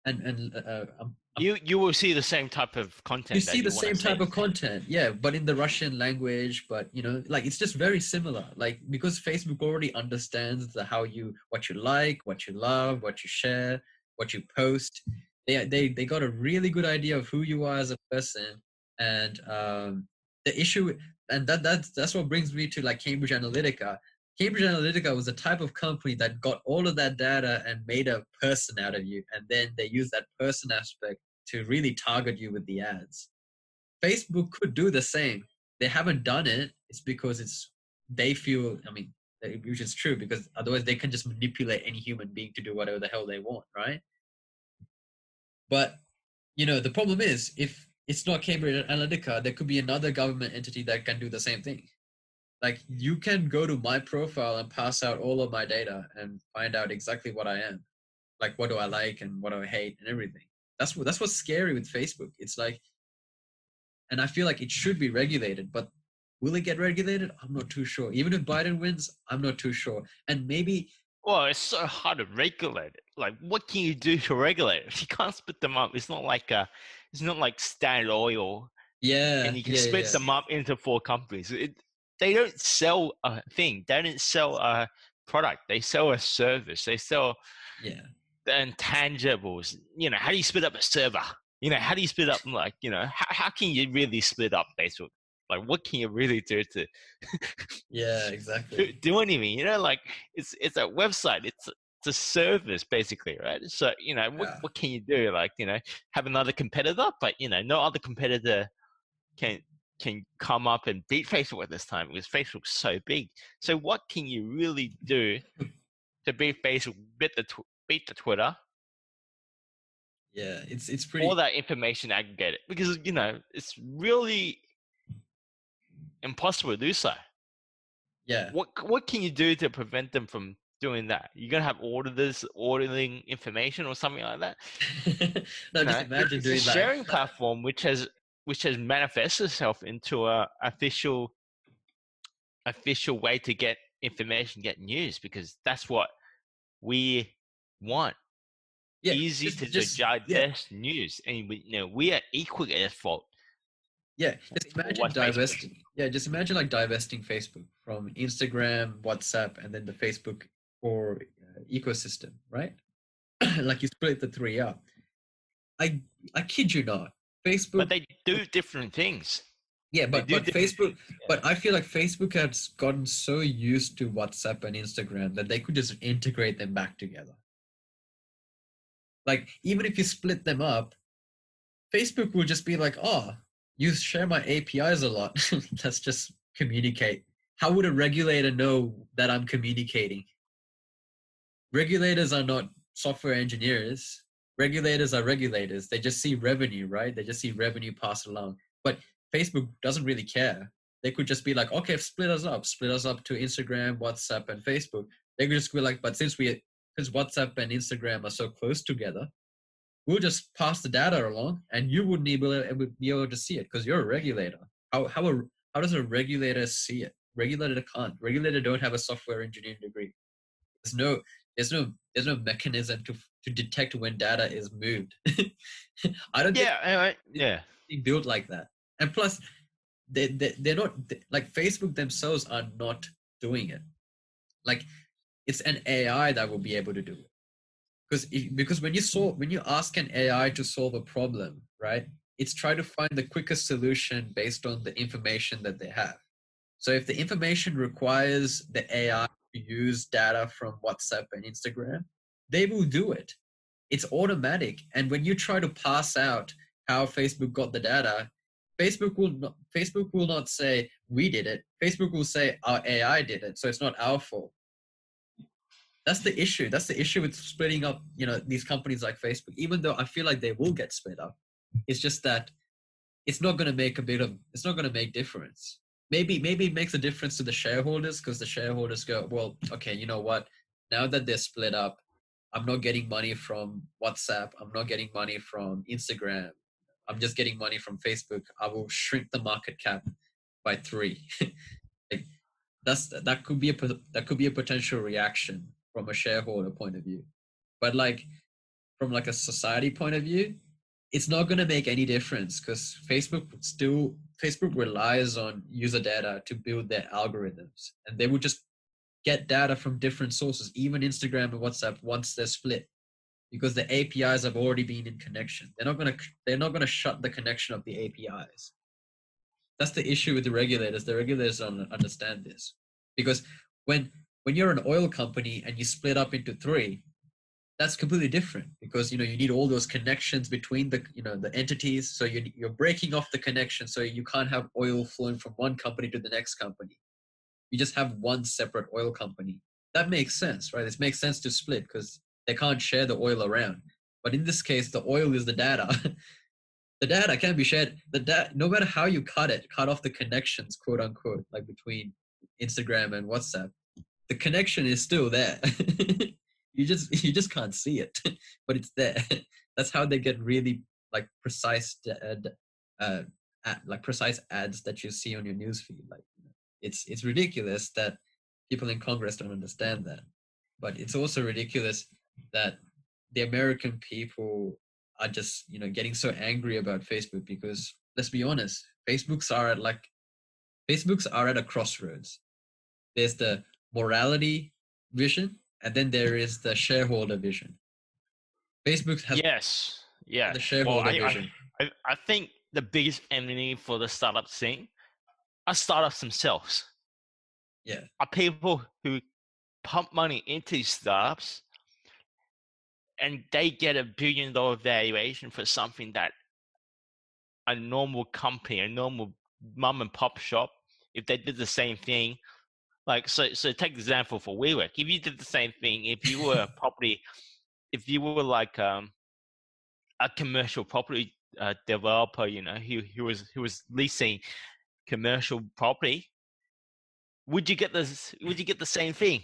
and and uh, um, You you will see the same type of content. you see the same type of content, yeah, but in the Russian language. But you know, like it's just very similar. Like because Facebook already understands the how you what you like, what you love, what you share, what you post. They they they got a really good idea of who you are as a person, and um, the issue, and that that's that's what brings me to like Cambridge Analytica. Cambridge Analytica was a type of company that got all of that data and made a person out of you, and then they use that person aspect to really target you with the ads. Facebook could do the same. They haven't done it. It's because it's they feel. I mean, eh, which is true because otherwise they can just manipulate any human being to do whatever the hell they want, right? But you know, the problem is if it's not Cambridge Analytica, there could be another government entity that can do the same thing. Like you can go to my profile and pass out all of my data and find out exactly what I am. Like what do I like and what do I hate and everything. That's what that's what's scary with Facebook. It's like and I feel like it should be regulated, but will it get regulated? I'm not too sure. Even if Biden wins, I'm not too sure. And maybe Well, it's so hard to regulate it. Like, what can you do to regulate it? You can't split them up. It's not like uh it's not like Standard Oil, yeah, and you can yeah, split yeah. them up into four companies. It, they don't sell a thing. They don't sell a product. They sell a service. They sell yeah. The intangibles. You know, how do you split up a server? You know, how do you split up like you know how how can you really split up Facebook? Like, what can you really do to Yeah, exactly. do anything? You know, like it's it's a website. It's it's a service basically, right? So you know, what Yeah. what can you do? Like you know, have another competitor, but you know, no other competitor can can come up and beat Facebook at this time because Facebook's so big. So what can you really do to beat Facebook, beat the beat the Twitter, Yeah, it's it's pretty. all that information aggregated? Because you know, it's really impossible to do so. Yeah, what what can you do to prevent them from doing that? You're gonna have auditors auditing information or something like that. no, You just know, imagine it's doing a that. sharing platform which has which has manifested itself into a official official way to get information, get news, because that's what we want. Yeah, Easy just- to just- yeah. digest news, and we you know we are equally at fault. Yeah, just imagine what's Facebook? divesting. Yeah, just imagine like divesting Facebook from Instagram, WhatsApp, and then the Facebook or uh, ecosystem, right? like you split the three up. I I kid you not, Facebook. But they do different things. yeah, but but Facebook. yeah. But I feel like Facebook has gotten so used to WhatsApp and Instagram that they could just integrate them back together. Like even if you split them up, Facebook will just be like, "Oh, you share my APIs a lot. Let's just communicate." How would a regulator know that I'm communicating? Regulators are not software engineers. Regulators are regulators. They just see revenue, right? They just see revenue passed along. But Facebook doesn't really care. They could just be like, okay, split us up, split us up to Instagram, WhatsApp, and Facebook. They could just be like, but since we, since WhatsApp and Instagram are so close together, we'll just pass the data along, and you wouldn't be able, be able to see it because you're a regulator. How how a, how does a regulator see it? Regulator can't. Regulator don't have a software engineering degree. There's no there's no there's no mechanism to to detect when data is moved. I don't Yeah, anyway, yeah. built like that. And plus, they, they they're not like Facebook themselves are not doing it. Like it's an AI that will be able to do it. Because because when you solve when you ask an AI to solve a problem, right? It's try to find the quickest solution based on the information that they have. So if the information requires the AI to use data from WhatsApp and Instagram, they will do it. It's automatic. And when you try to pass out how Facebook got the data, Facebook will not, Facebook will not say we did it. Facebook will say our AI did it, so it's not our fault. That's the issue. That's the issue with splitting up, you know, these companies like Facebook. Even though I feel like they will get split up, it's just that it's not going to make a bit of. It's not going to make difference. Maybe maybe it makes a difference to the shareholders because the shareholders go, well, okay, you know what? Now that they're split up, I'm not getting money from WhatsApp. I'm not getting money from Instagram. I'm just getting money from Facebook. I will shrink the market cap by three. like, that's that could be a that could be a potential reaction from a shareholder point of view. But like from like a society point of view, it's not going to make any difference because Facebook still Facebook relies on user data to build their algorithms, and they will just get data from different sources, even Instagram and WhatsApp once they're split, because the APIs have already been in connection. They're not going to they're not going to shut the connection of the APIs. That's the issue with the regulators. The regulators don't understand this because when when you're an oil company and you split up into three, that's completely different because you know you need all those connections between the you know the entities. So you're, you're breaking off the connection so you can't have oil flowing from one company to the next company. You just have one separate oil company. That makes sense right? It makes sense to split because they can't share the oil around. But in this case the oil is the data. The data can't be shared. The data no matter how you cut it cut off the connections quote unquote like between instagram and whatsapp the connection is still there. You just you just can't see it but it's there. That's how they get really like precise ad, uh, ad, like precise ads that you see on your newsfeed like it's it's ridiculous that people in congress don't understand that but it's also ridiculous that the american people are just you know getting so angry about facebook because let's be honest facebooks are at like facebooks are at a crossroads. There's the morality vision and then there is the shareholder vision. Facebook has yes, yeah, the shareholder well, I, vision. I, I think the biggest enemy for the startup scene are startups themselves. Yeah, are people who pump money into these startups and they get a billion dollar valuation for something that a normal company, a normal mom and pop shop, if they did the same thing, like so, so take the example for WeWork. If you did the same thing, if you were a property, if you were like um, a commercial property uh, developer, you know, who who was who was leasing commercial property, would you get this? Would you get the same thing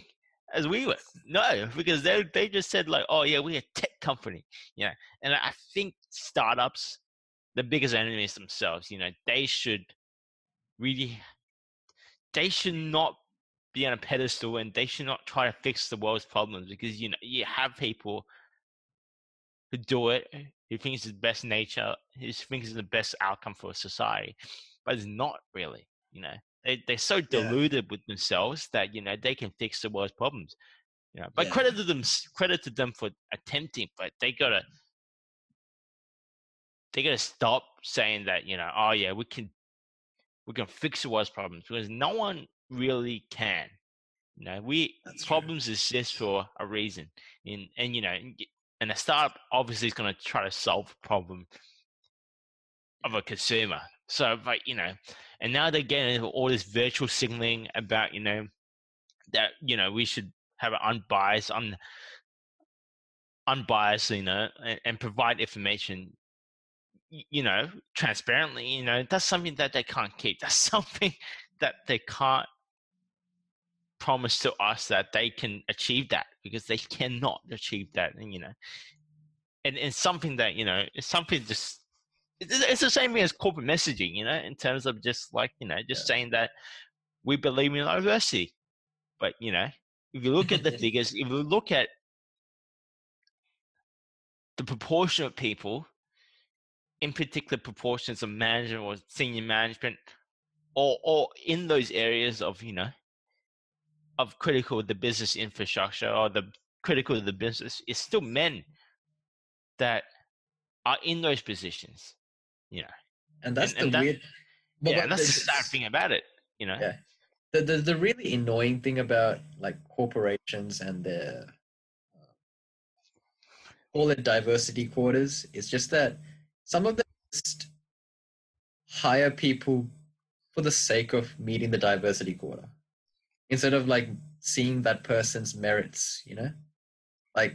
as WeWork? No, because they they just said like, oh yeah, we're a tech company, you know. And I think startups, the biggest enemies themselves, you know, they should really, they should not be on a pedestal and they should not try to fix the world's problems because you know you have people who do it who thinks it's the best nature who thinks it's the best outcome for society but it's not really you know they, they're so deluded yeah. with themselves that you know they can fix the world's problems you know but yeah. credit to them credit to them for attempting but they gotta they gotta stop saying that you know oh yeah we can we can fix the world's problems because no one really can. You know, we That's problems true. exist for a reason, and and you know, and a startup obviously is going to try to solve a problem of a consumer. So, but you know, and now they're getting all this virtual signaling about you know that you know we should have an unbiased, un unbiased, you know, and, and provide information you know, transparently, you know, that's something that they can't keep. That's something that they can't promise to us that they can achieve that because they cannot achieve that and you know and it's something that you know it's something just it's the same thing as corporate messaging you know in terms of just like you know just yeah. saying that we believe in diversity but you know if you look at the figures if you look at the proportion of people, in particular proportions of management or senior management, or or in those areas of you know of critical the business infrastructure or the critical of the business, is still men that are in those positions. You know, and that's and- the and that- weird. yeah, but that's the sad thing about it. You know, Yeah. the, the the really annoying thing about like corporations and their uh, call it diversity quarters is just that some of them just hire people for the sake of meeting the diversity quota instead of like seeing that person's merits you know? Like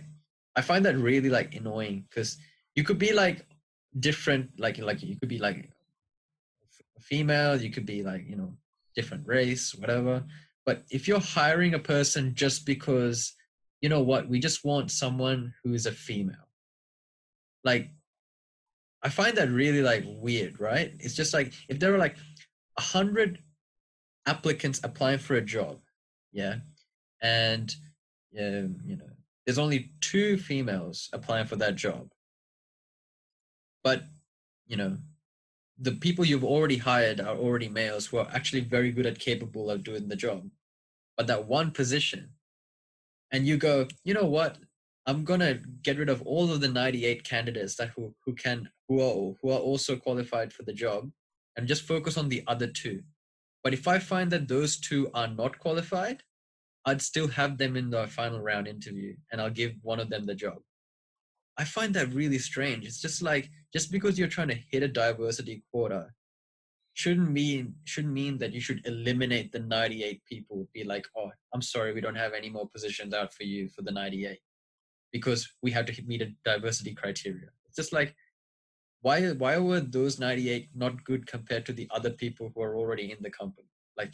i find that really like annoying because you could be like different like like you could be like female you could be like you know different race whatever. But if you're hiring a person just because you know what we just want someone who is a female. Like i find that really like weird right? It's just like if there were like a hundred applicants applying for a job yeah. And um, you know there's only two females applying for that job. But you know the people you've already hired are already males who are actually very good at capable of doing the job. But that one position and you go you know what? I'm gonna get rid of all of the 98 candidates that who, who can who are who are also qualified for the job and just focus on the other two but if i find that those two are not qualified i'd still have them in the final round interview and i'll give one of them the job. I find that really strange. It's just like just because you're trying to hit a diversity quota shouldn't mean shouldn't mean that you should eliminate the 98 people. Be like oh i'm sorry we don't have any more positions out for you for the 98 because we have to meet a diversity criteria. It's just like why why were those 98 not good compared to the other people who are already in the company? Like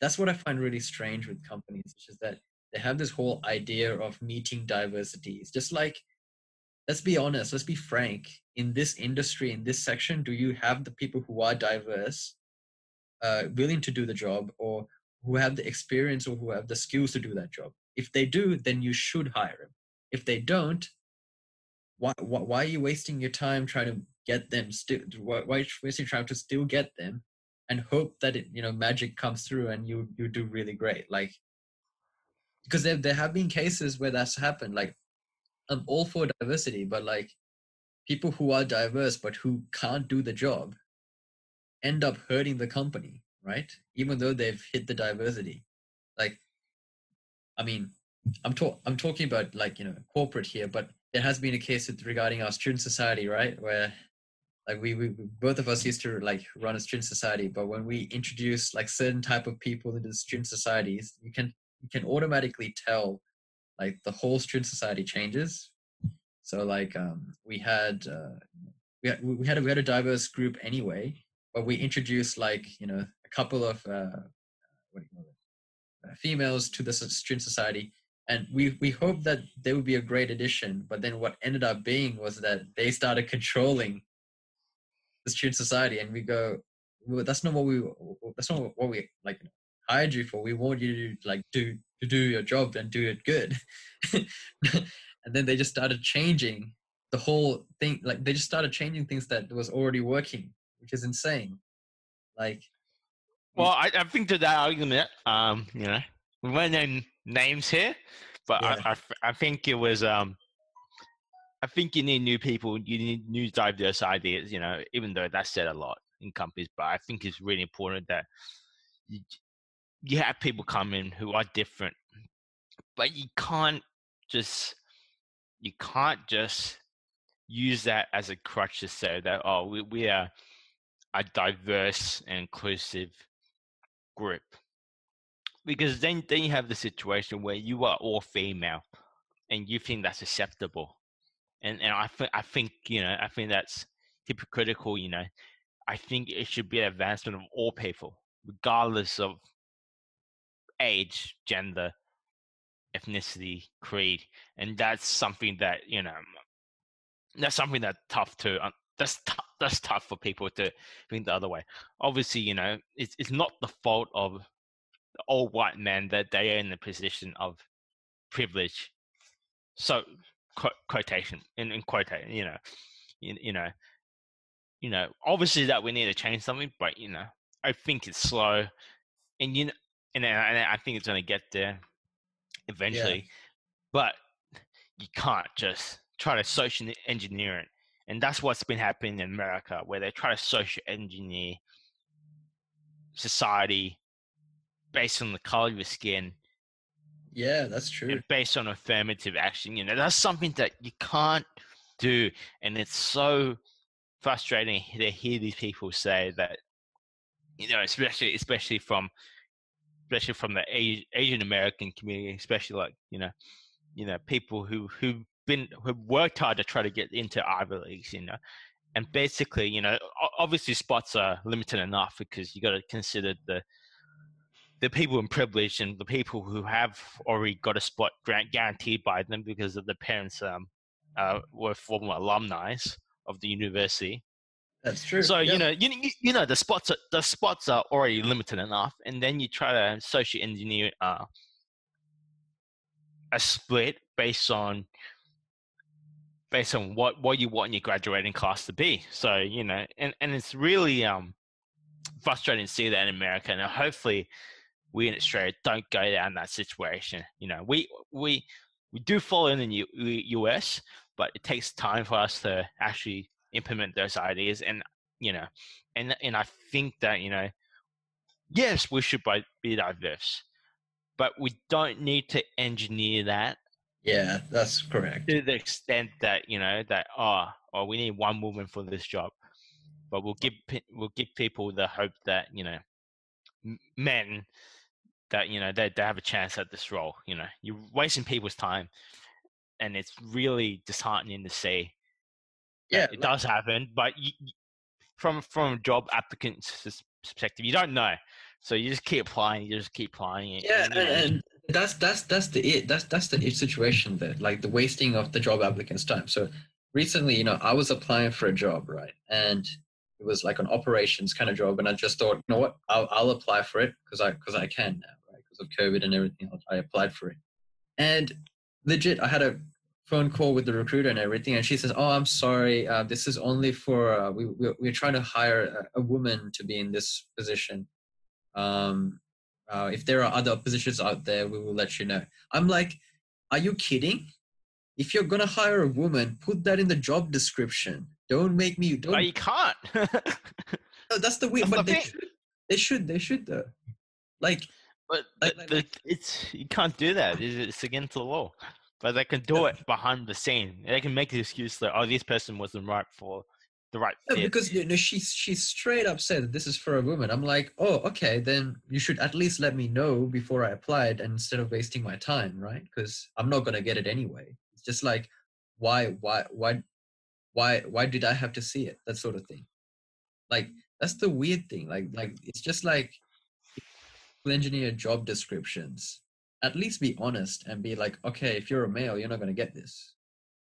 that's what i find really strange with companies which is that they have this whole idea of meeting diversity. It's just like let's be honest let's be frank. In this industry in this section do you have the people who are diverse uh, willing to do the job or who have the experience or who have the skills to do that job? If they do then you should hire them if they don't why, why, why are you wasting your time trying to get them still why, why are you wasting time to still get them and hope that it you know magic comes through and you you do really great? Like because there, there have been cases where that's happened. Like i'm all for diversity but like people who are diverse but who can't do the job end up hurting the company right? Even though they've hit the diversity. Like i mean i'm talk i'm talking about like you know corporate here but there has been a case with, regarding our student society right? Where like we, we both of us used to like run a student society but when we introduce like certain type of people into the student societies you can you can automatically tell like the whole student society changes. So like um we had uh we had, we had a, we had a diverse group anyway but we introduced like you know a couple of uh what do you call it? Uh, females to the student society and we we hoped that they would be a great addition but then what ended up being was that they started controlling the student society and we go well, that's not what we that's not what we like hired you for. We want you to like do to do your job and do it good. And then they just started changing the whole thing like they just started changing things that was already working which is insane. Like Well, I, I think to that argument, um, you know, we won't name names here, but Yeah. I, I, I think it was, um, I think you need new people, you need new diverse ideas, you know, even though that's said a lot in companies, but I think it's really important that you, you have people come in who are different, but you can't just, you can't just use that as a crutch to say that, oh, we, we are a diverse and inclusive group because then then you have the situation where you are all female and you think that's acceptable. And and i think i think you know i think that's hypocritical you know. I think it should be an advancement of all people regardless of age gender ethnicity creed. And that's something that you know that's something that's tough to um, that's tough that's tough for people to think the other way. Obviously you know it's it's not the fault of old white men that they are in the position of privilege. So qu- quotation in, in quotation, you know, you, you know, you know, obviously that we need to change something, but you know, I think it's slow, and you know, and, and I think it's going to get there eventually, yeah. but you can't just try to social engineer it, and that's what's been happening in America, where they try to social engineer society based on the color of your skin. Yeah, that's true. based on affirmative action, you know, that's something that you can't do, and it's so frustrating to hear these people say that, you know, especially especially from especially from the Asian American community, especially like you know, you know, people who who've been who've worked hard to try to get into Ivy leagues, you know, and basically, you know, obviously spots are limited enough because you got to consider the the people in privilege and the people who have already got a spot grant guaranteed by them because of the parents um, uh, were former alumni of the university. That's true. So yep. you know, you, you know the spots are the spots are already limited enough, and then you try to social engineer uh, a split based on based on what what you want your graduating class to be. So you know, and and it's really um frustrating to see that in America, and hopefully we in Australia don't go down that situation. You know, we we we do follow in the U- US, but it takes time for us to actually implement those ideas and you know and and i think that you know yes we should be diverse but we don't need to engineer that yeah that's correct to the extent that you know that oh oh we need one woman for this job but we'll give we'll give people the hope that you know men that you know they, they have a chance at this role you know you're wasting people's time and it's really disheartening to see yeah, it does happen, but you, from from a job applicant's perspective, you don't know, so you just keep applying. You just keep applying. Yeah, and, and that's that's that's the it. That's that's the it situation there, like the wasting of the job applicant's time. So recently, you know, I was applying for a job, right, and it was like an operations kind of job, and I just thought, you know what, I'll I'll apply for it because I because I can now, right, because of COVID and everything. I applied for it, and legit, I had a phone call with the recruiter and everything and she says oh i'm sorry uh, this is only for uh, we, we, we're trying to hire a, a, woman to be in this position. Um, uh, if there are other positions out there we will let you know. I'm like are you kidding? If you're gonna hire a woman put that in the job description don't make me don't no, you can't no, that's the way but they should, they should they should though like but, like, like, like, it's you can't do that it's against the law but they can do it behind the scene. They can make the excuse that oh, this person wasn't right for the right fit. because you know she's she's straight up said this is for a woman. I'm like, oh, okay, then you should at least let me know before I applied, and instead of wasting my time, right? Because I'm not gonna get it anyway. It's just like, why, why, why, why, why did I have to see it? That sort of thing. Like that's the weird thing. Like, like it's just like engineer job descriptions at least be honest and be like, okay, if you're a male, you're not going to get this.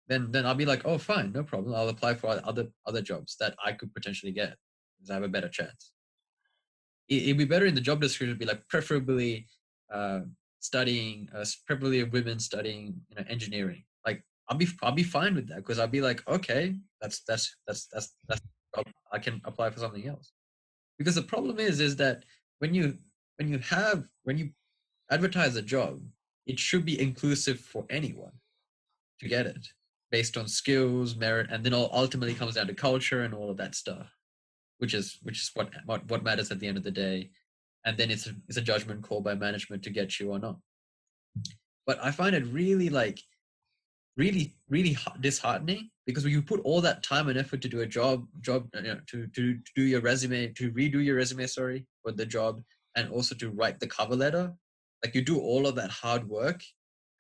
Then, then I'll be like, oh, fine, no problem. I'll apply for other other jobs that I could potentially get because I have a better chance. It, would be better in the job description to be like preferably uh, studying, uh, preferably women studying, you know, engineering. I'll be I'll be fine with that because I'll be like, okay, that's that's that's that's that's I can apply for something else. Because the problem is, is that when you when you have when you advertise a job, it should be inclusive for anyone to get it based on skills, merit, and then all ultimately comes down to culture and all of that stuff, which is which is what what, what matters at the end of the day. And then it's a, it's a judgment call by management to get you or not. But I find it really like really really disheartening because when you put all that time and effort to do a job job you know, to, to to do your resume to redo your resume sorry for the job and also to write the cover letter like you do all of that hard work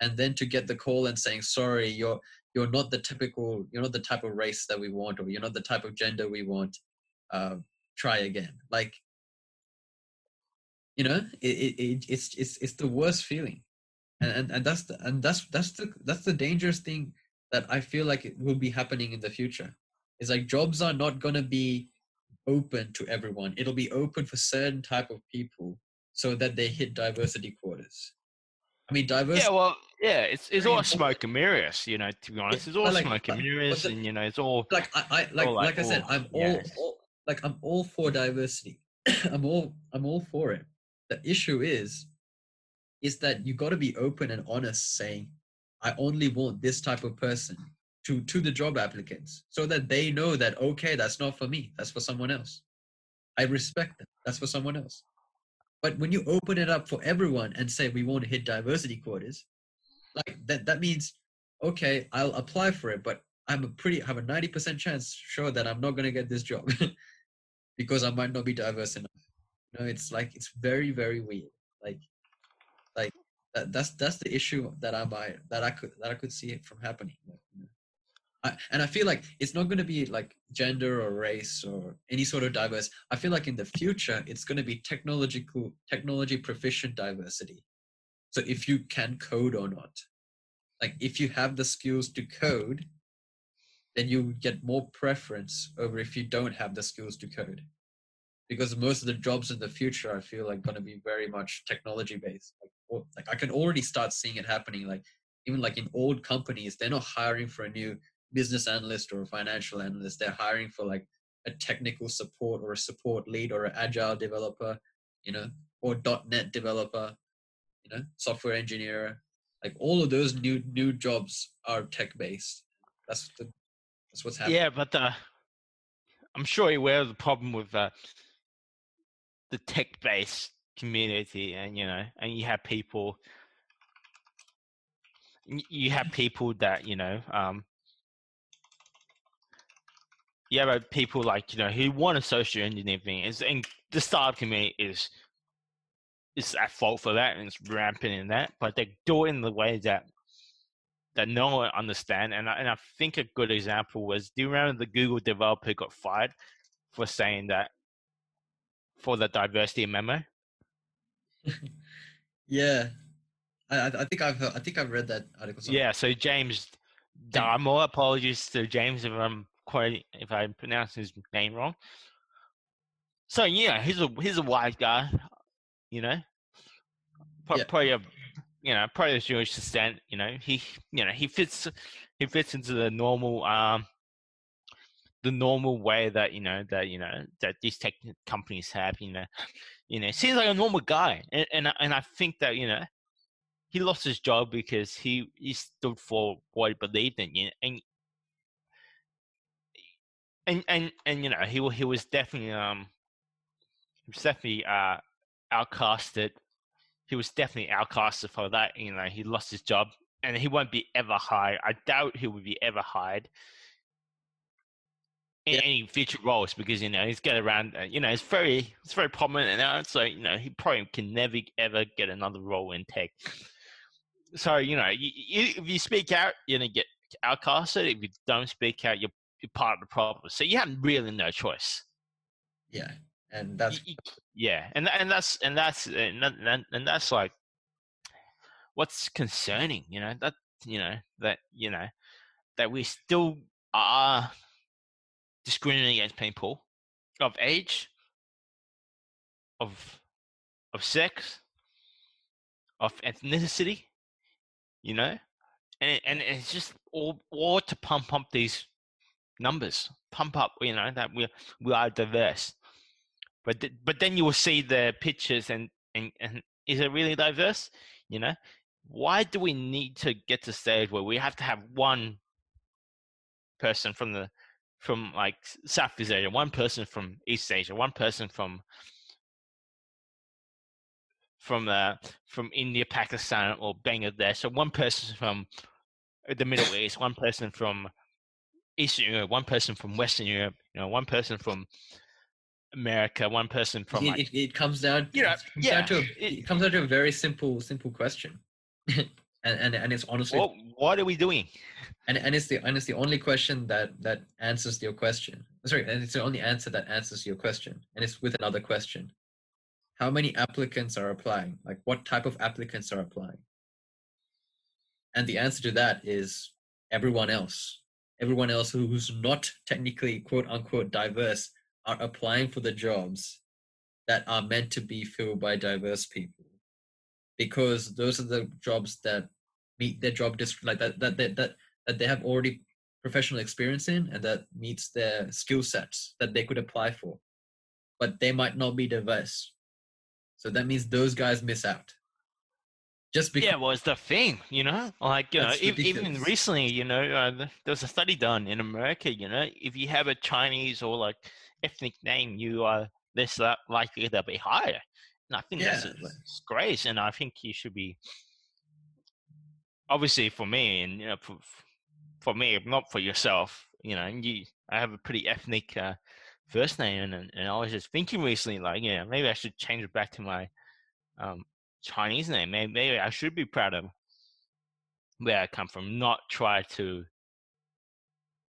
and then to get the call and saying sorry you're you're not the typical you're not the type of race that we want or you're not the type of gender we want uh, try again. Like you know it, it, it, it's it's it's the worst feeling and, and and that's the and that's that's the that's the dangerous thing that i feel like it will be happening in the future is like jobs are not going to be open to everyone it'll be open for certain type of people so that they hit diversity quotas. I mean, diversity. Yeah, well, Yeah, it's it's all smoke and mirrors, you know. To be honest, it's all like- smoke and mirrors, the- and you know, it's all like I, I like like, like I said, I'm all, yes. all like I'm all for diversity. I'm all I'm all for it. The issue is is that you got to be open and honest saying I only want this type of person to to the job applicants so that they know that okay that's not for me that's for someone else. I respect that. That's for someone else. But when you open it up for everyone and say we want to hit diversity quotas, like that that means okay, I'll apply for it, but I'm a pretty have a 90% chance sure that I'm not gonna get this job because I might not be diverse enough. You know, it's like it's very, very weird. Like that, that's that's the issue that I buy that I could that I could see it from happening. I, and I feel like it's not going to be like gender or race or any sort of diverse. I feel like in the future it's going to be technological technology proficient diversity. So if you can code or not, like if you have the skills to code, then you get more preference over if you don't have the skills to code. Because most of the jobs in the future, I feel like going to be very much technology based. Like, like I can already start seeing it happening. Like even like in old companies, they're not hiring for a new business analyst or a financial analyst. They're hiring for like a technical support or a support lead or an agile developer, you know, or .NET developer, you know, software engineer. Like all of those new new jobs are tech based. That's the that's what's happening. yeah, but uh, I'm sure you're aware of the problem with uh, the tech-based community, and you know, and you have people, you have people that you know, um, you have uh, people like you know who want a social engineering thing, is and the startup community is is at fault for that, and it's rampant in that, but they do it in the way that that no one understand. And I, and I think a good example was, do you remember the Google developer got fired for saying that for the diversity memo? Yeah, I I think I've heard, I think I've read that article. somewhere. Yeah. So James Damore, apologies to James if I'm quite if I pronounce his name wrong. So yeah, he's a he's a white guy, you know, Pro- Yeah. probably a you know probably a Jewish descent. You know, he you know he fits he fits into the normal um the normal way that you know that you know that these tech companies have. You know, you know, seems like a normal guy, and and I- and I think that you know he lost his job because he he stood for what he believed in, you know, and and and and you know he he was definitely um he was definitely uh outcasted. He was definitely outcasted for that. You know, he lost his job, and he won't be ever hired. I doubt he will be ever hired Yeah. any future roles because you know he's got around. Uh, you know, it's very it's very prominent now. So you know he probably can never ever get another role in tech. So you know, you, you, if you speak out, you're gonna get outcasted. If you don't speak out, you're, you're part of the problem. So you have really no choice. yeah, and that's yeah, and and that's and that's and, that, and that's like what's concerning. You know that you know that you know that we still are discriminating against people of age, of of sex, of ethnicity. You know, and and it's just all all to pump up these numbers, pump up. You know that we we are diverse. But th- but then you will see the pictures and, and and is it really diverse? You know, why do we need to get to stage where we have to have one person from the from like Southeast Asia, one person from East Asia, one person from from uh, from India, Pakistan, or Bangladesh, so one person from the Middle East, one person from Eastern Europe, one person from Western Europe, you know, one person from America, one person from it, like, it, it comes down you know, it comes yeah, down to a, it- it comes down to a very simple simple question and, and and it's honestly what what are we doing? and, and it's the and it's the only question that that answers your question. Sorry and it's the only answer that answers your question and it's with another question. How many applicants are applying? Like what type of applicants are applying? And the answer to that is everyone else. Everyone else who's not technically quote unquote diverse are applying for the jobs that are meant to be filled by diverse people because those are the jobs that meet their job dis- like that that that that, that they have already professional experience in and that meets their skill sets that they could apply for but they might not be diverse so that means those guys miss out just because yeah, well, it's the thing, you know. Like, you know, That's even recently, you know, uh, there was a study done in America. You know, if you have a Chinese or like ethnic name, you are less li- likely to be higher. And I think that's Yeah. a disgrace. And I think you should be, obviously, for me, and you know, for, for me, not for yourself. You know, and you, I have a pretty ethnic uh, first name, and and I was just thinking recently, like, yeah, maybe I should change it back to my um, Chinese name. Maybe, maybe I should be proud of where I come from, not try to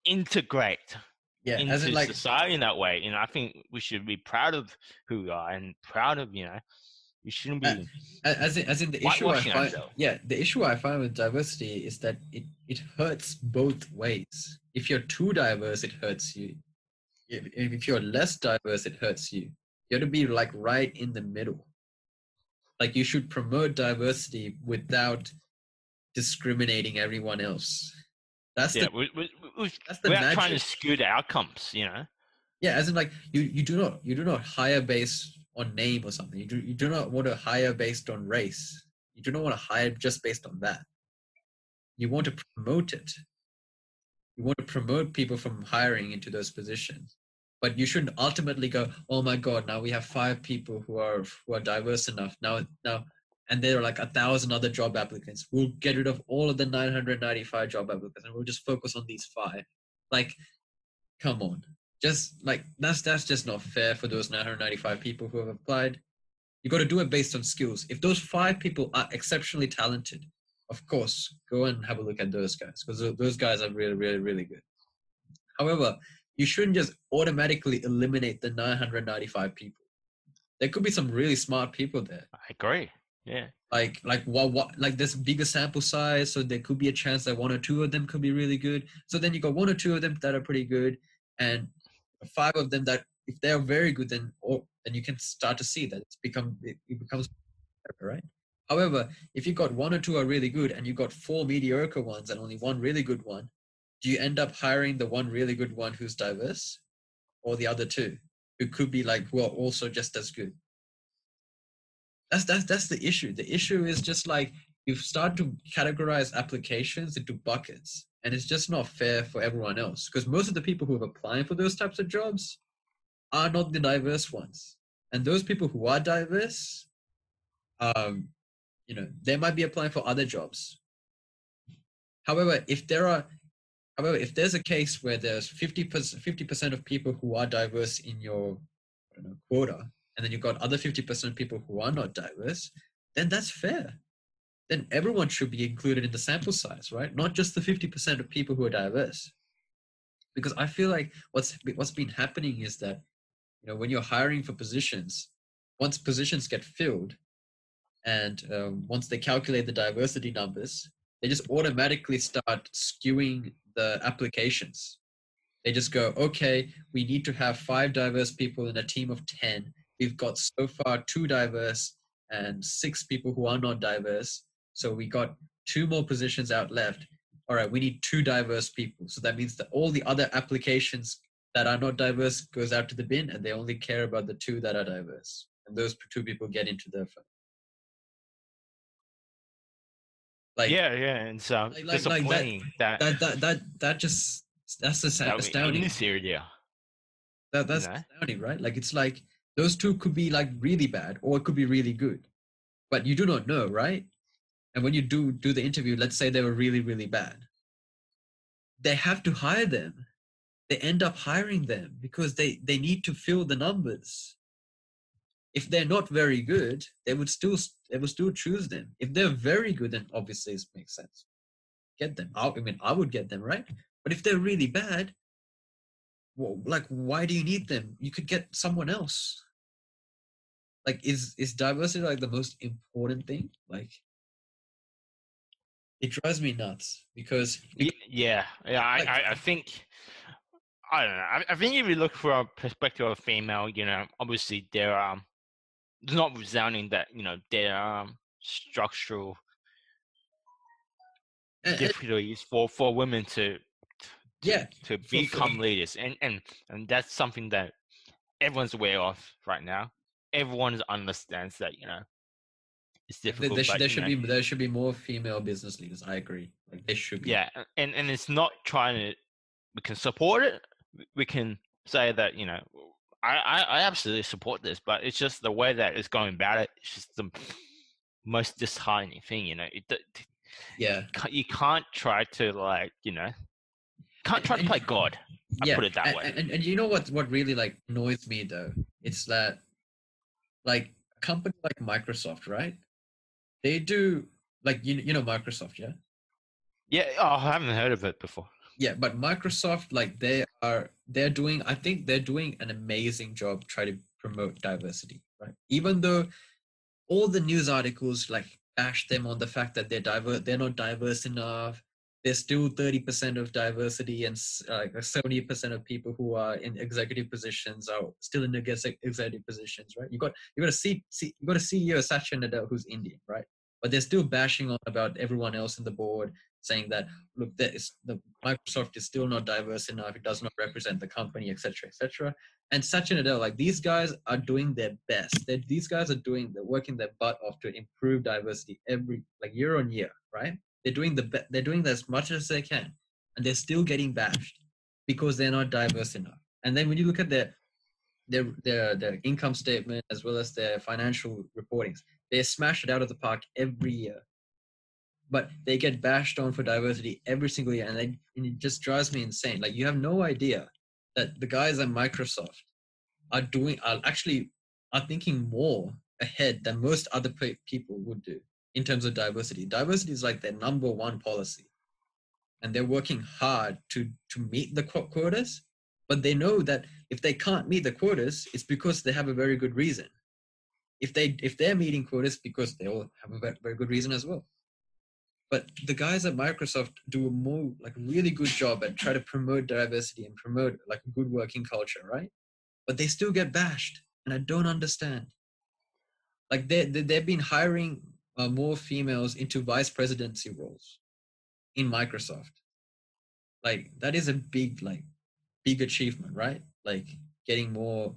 integrate yeah into as in like society in that way. You know, I think we should be proud of who we are and proud of, you know, we shouldn't be. As in, as in the issue I find, ourselves. yeah, the issue I find with diversity is that it it hurts both ways. If you're too diverse, it hurts you. If, if you're less diverse, it hurts you. You have to be like right in the middle. Like you should promote diversity without discriminating everyone else. That's yeah, the we, we, we, that's the we're trying to skew the outcomes, you know. Yeah, as in like you you do not you do not hire based on name or something. You do you do not want to hire based on race. You do not want to hire just based on that. You want to promote it. You want to promote people from hiring into those positions. But you shouldn't ultimately go, oh my god, now we have five people who are who are diverse enough. Now now and there are like a thousand other job applicants. We'll get rid of all of the 995 job applicants and we'll just focus on these five. Like, come on just like that's that's just not fair for those 995 people who have applied you got to do it based on skills if those five people are exceptionally talented of course go and have a look at those guys because those guys are really really really good however you shouldn't just automatically eliminate the 995 people there could be some really smart people there I agree. Yeah. like like what what like this bigger sample size so there could be a chance that one or two of them could be really good. So then you got one or two of them that are pretty good and five of them that if they're very good then or then you can start to see that it's become it, it becomes right? However if you got one or two are really good and you got four mediocre ones and only one really good one do you end up hiring the one really good one who's diverse or the other two who could be like who are also just as good that's that's that's the issue. The issue is just like you start to categorize applications into buckets and it's just not fair for everyone else because most of the people who are applying for those types of jobs are not the diverse ones. And those people who are diverse um you know they might be applying for other jobs. However if there are however if there's a case where there's 50 50% of people who are diverse in your know, quota and then you've got other 50% of people who are not diverse then that's fair then everyone should be included in the sample size, right? Not just the 50% of people who are diverse. Because I feel like what's what's been happening is that you know when you're hiring for positions, once positions get filled, and um, once they calculate the diversity numbers, they just automatically start skewing the applications. They just go, okay, we need to have five diverse people in a team of ten. We've got so far two diverse and six people who are not diverse. So we got two more positions out left. All right, we need two diverse people. So that means that all the other applications that are not diverse goes out to the bin, and they only care about the two that are diverse, and those two people get into the firm. Like yeah, yeah. And so like- like- like that- that, that, that, that, that just that's just that astounding. That, that's know? astounding, right? Like it's like those two could be like really bad, or it could be really good, but you do not know, right? And when you do do the interview, let's say they were really really bad, they have to hire them. They end up hiring them because they they need to fill the numbers. If they're not very good, they would still they would still choose them. If they're very good, then obviously it makes sense. Get them. I, mean, I would get them, right? But if they're really bad, well, like why do you need them you could get someone else like is is diversity like the most important thing like it drives me nuts because Yeah, yeah. I, Like- I, I think I don't know. I, I think if you look from a perspective of a female, you know, obviously there are. It's not resounding that you know there are structural And- and- difficulties for for women to yeah, to become leaders and and and that's something that everyone's aware of right now everyone understands that you know it's difficult there should, but, there should know, be there should be more female business leaders. I agree. Like there should be. yeah and and it's not trying to we can support it we can say that you know I, I i absolutely support this but it's just the way that it's going about it it's just the most disheartening thing you know it, d- yeah, you can't try to like you know can't try to play god I yeah. put it that and, way. And, and you know what? What really like annoys me though, it's that like a company like Microsoft, right? They do like you you know Microsoft, yeah. yeah oh, i haven't heard of it before Yeah, but Microsoft, like they are, they're doing. I think they're doing an amazing job trying to promote diversity, right? Even though all the news articles like bash them on the fact that they're diverse, they're not diverse enough. There's still 30% of diversity and uh, like 70% of people who are in executive positions are still in exec- executive positions, right? You got you got to see, see you got a CEO Satya Nadella who's Indian, right? But they're still bashing on about everyone else in the board, saying that look, that is the Microsoft is still not diverse enough. It does not represent the company, etc., etc. And Satya Nadella, like these guys are doing their best. That these guys are doing, they're working their butt off to improve diversity every like year on year, right? They're doing the they're doing as much as they can, and they're still getting bashed because they're not diverse enough. And then when you look at their their their their income statement as well as their financial reportings, they smash it out of the park every year. But they get bashed on for diversity every single year and, they, and it just drives me insane. Like you have no idea that the guys at microsoft are doing are actually are thinking more ahead than most other pe- people would do in terms of diversity. Diversity is like their number one policy. And they're working hard to to meet the quotas but they know that if they can't meet the quotas it's because they have a very good reason. If they if they're meeting quotas because they all have a ve- very good reason as well. But the guys at microsoft do a more like really good job at try to promote diversity and promote like a good working culture right? But they still get bashed and i don't understand. Like they, they they've been hiring uh, more females into vice presidency roles in microsoft like that is a big like big achievement right like getting more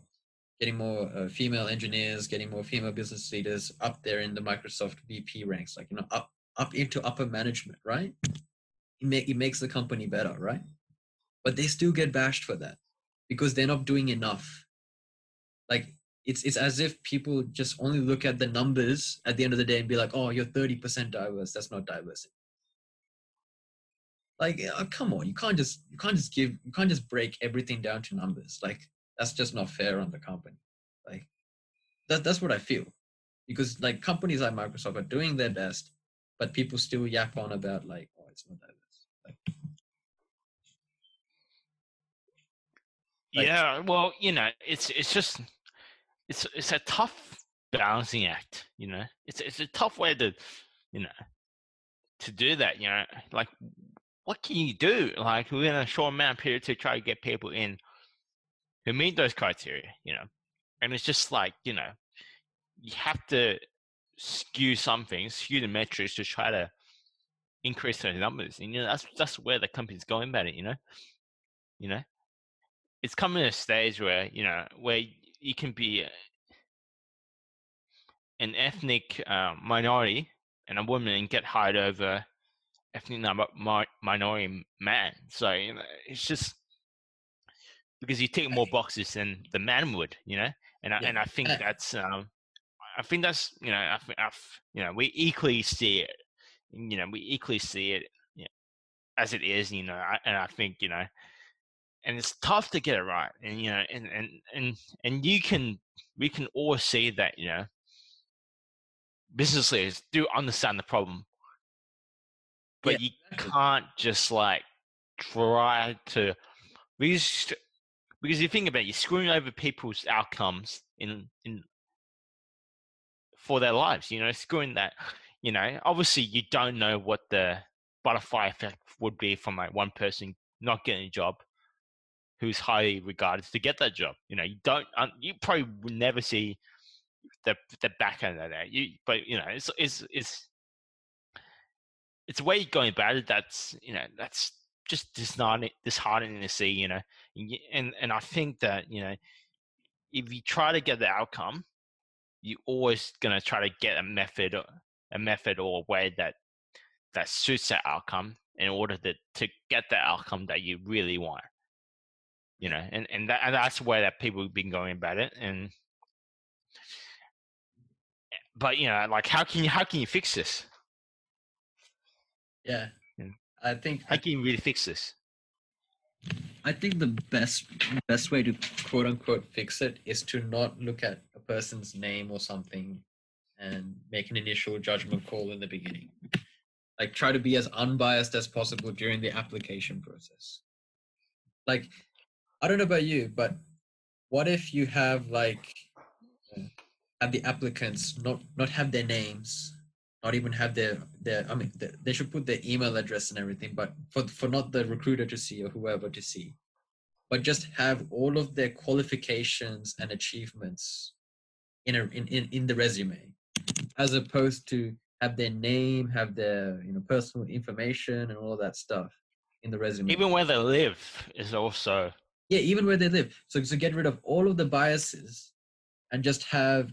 getting more uh, female engineers getting more female business leaders up there in the microsoft vp ranks like you know up up into upper management, right? It, it makes the company better, right? But they still get bashed for that because they're not doing enough. Like it's it's as if people just only look at the numbers at the end of the day and be like, "Oh, you're thirty percent diverse. That's not diversity." Like, uh, come on, you can't just you can't just give you can't just break everything down to numbers. Like that's just not fair on the company. Like that that's what I feel because like companies like Microsoft are doing their best but people still yap on about like, oh, it's not diverse. Like, Like- yeah well you know it's it's just it's it's a tough balancing act you know? It's it's a tough way to you know to do that you know? Like what can you do like within a short amount of period to try to get people in who meet those criteria you know? And it's just like you know you have to skew something skew the metrics to try to increase those numbers and you know that's that's where the company's going about it you know? You know? It's coming to a stage where you know where you can be uh, an ethnic uh, minority and a woman and get hired over ethnic minority man. So you know, it's just because you tick more boxes than the man would, you know. And I, Yeah. and I think that's um, I think that's you know I, I you know we equally see it, you know we equally see it you know, as it is, you know. I, and I think you know and it's tough to get it right and you know and and and and you can we can all see that you know business leaders do understand the problem. But Yeah, you can't just like try to because because you think about it, you're screwing over people's outcomes in in for their lives you know screwing that you know obviously you don't know what the butterfly effect would be from like one person not getting a job who's highly regarded to get that job. You know, you don't, you probably would never see the the back end of that. You, but you know, it's it's it's it's a way going about it that's you know that's just disheartening, disheartening to see. You know, and and I think that you know if you try to get the outcome, you're always gonna try to get a method, uh, a method or a way that that suits that outcome in order to to get the outcome that you really want. You know, and and, that, and that's the way that people have been going about it. And but you know, like how can you how can you fix this? Yeah, Yeah. I think How can you really fix this? I think the best best way to quote unquote fix it is to not look at a person's name or something and make an initial judgment call in the beginning. Like try to be as unbiased as possible during the application process. Like I don't know about you, but what if you have like have the applicants not not have their names, not even have their their I mean th- they should put their email address and everything, but for for not the recruiter to see or whoever to see, but just have all of their qualifications and achievements in a in, in, in the resume, as opposed to have their name, have their you know personal information and all that stuff in the resume. Even where they live is also Yeah, even where they live. So to get rid of all of the biases and just have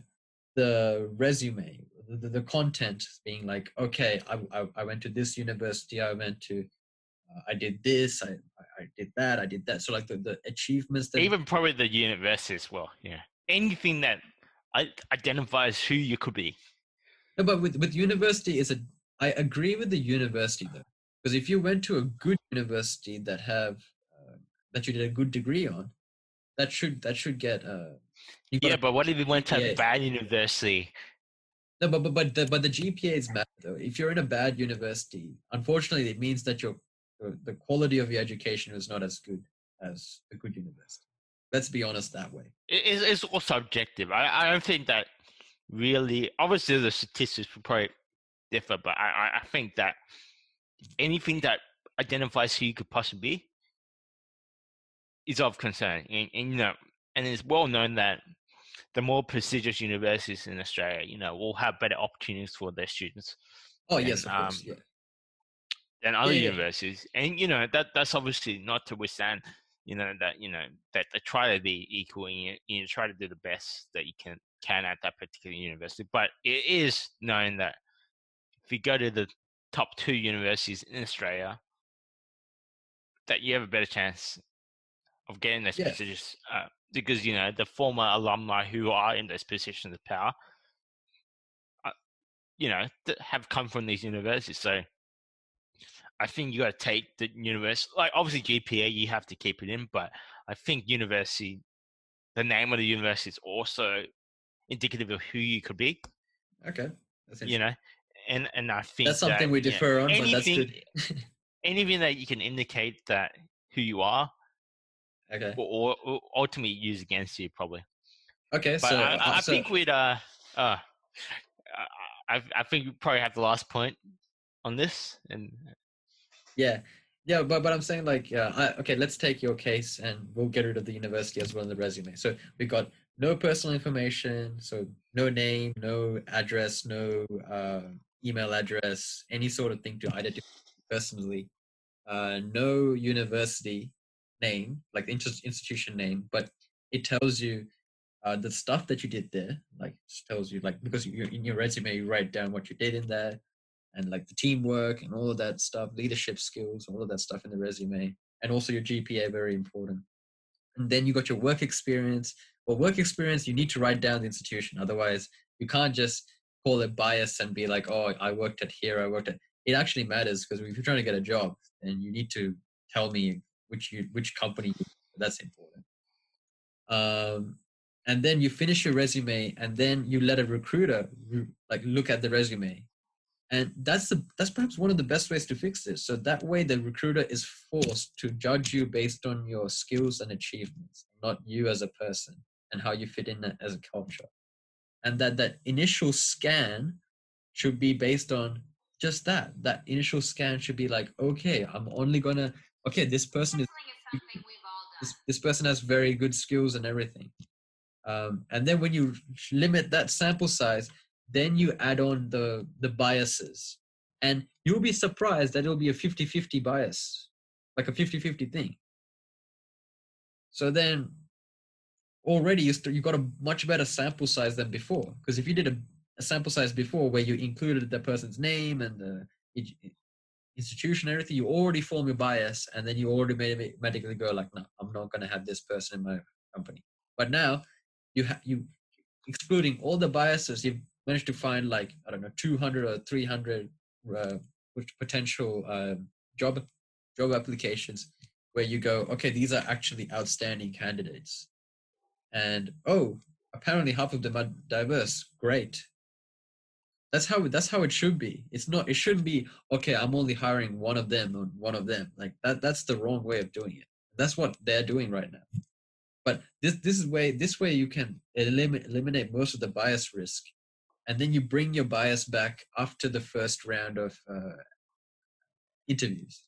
the resume, the, the, content being like, okay, I, I, I went to this university, I went to, uh, I did this, I, I- did that, I did that. So like the, the achievements that even probably the university as well. Yeah, anything that identifies who you could be. No, but with, with university is a I agree with the university though. Because if you went to a good university that have that you did a good degree on, that should that should get uh Yeah, but what if you went to a bad university? no, but but but the, but the GPA is matter though. If you're in a bad university, unfortunately, it means that your the quality of your education is not as good as a good university. Let's be honest that way. It, it's, it's all subjective. I, I don't think that really. Obviously, the statistics will probably differ, but I, I think that anything that identifies who you could possibly be is of concern. And, and you know, and it's well known that the more prestigious universities in Australia, you know, will have better opportunities for their students Oh And, yes, of course. um, Yeah. than other Yeah, yeah. universities. And you know that that's obviously not to withstand. You know that you know that they try to be equal and you, you try to do the best that you can can at that particular university. But it is known that if you go to the top two universities in Australia, that you have a better chance of getting those Yeah. prestigious uh, because you know the former alumni who are in those positions of power, uh, you know, that have come from these universities. So I think you got to take the university, like obviously GPA, you have to keep it in, but I think university, the name of the university is also indicative of who you could be. Okay. That's You know, and and I think That's something that, we you know, on, but that's good. anything that you can indicate that who you are okay. will, will ultimately use against you probably. Okay. But so I, I uh, so- think we'd uh uh I I think we probably have the last point on this and Yeah, yeah, but but I'm saying like, yeah, I, okay, let's take your case and we'll get rid of the university as well in the resume. So we've got no personal information, so no name, no address, no uh, email address, any sort of thing to identify personally. Uh, no university name, like the institution name, but it tells you uh, the stuff that you did there. Like tells you like because you, in your resume you write down what you did in there and like the teamwork and all of that stuff, leadership skills, all of that stuff in the resume, and also your GPA, very important. And then you got your work experience. Well, work experience, you need to write down the institution. Otherwise, you can't just call it bias and be like, oh, I worked at here, I worked at. It actually matters because if you're trying to get a job, then you need to tell me which you which company. That's important. Um, and then you finish your resume, and then you let a recruiter like look at the resume and that's the that's perhaps one of the best ways to fix this so that way the recruiter is forced to judge you based on your skills and achievements not you as a person and how you fit in as a culture and that that initial scan should be based on just that that initial scan should be like okay i'm only gonna okay this person is this, this person has very good skills and everything. Um, and then when you limit that sample size then you add on the the biases. And you'll be surprised that it'll be a 50-50 bias like a 50-50 thing. So then already you st- you got a much better sample size than before. Because if you did a, a, sample size before where you included the person's name and the institution everything you already form your bias and then you already automatically go like no i'm not going to have this person in my company. But now you have you excluding all the biases you've managed to find like i don't know 200 or 300 uh, potential uh, job job applications where you go okay these are actually outstanding candidates. And oh apparently half of them are diverse. Great that's how that's how it should be. It's not it shouldn't be okay i'm only hiring one of them or one of them. Like that that's the wrong way of doing it. That's what they're doing right now. But this this is way this way you can eliminate eliminate most of the bias risk and then you bring your bias back after the first round of uh, interviews.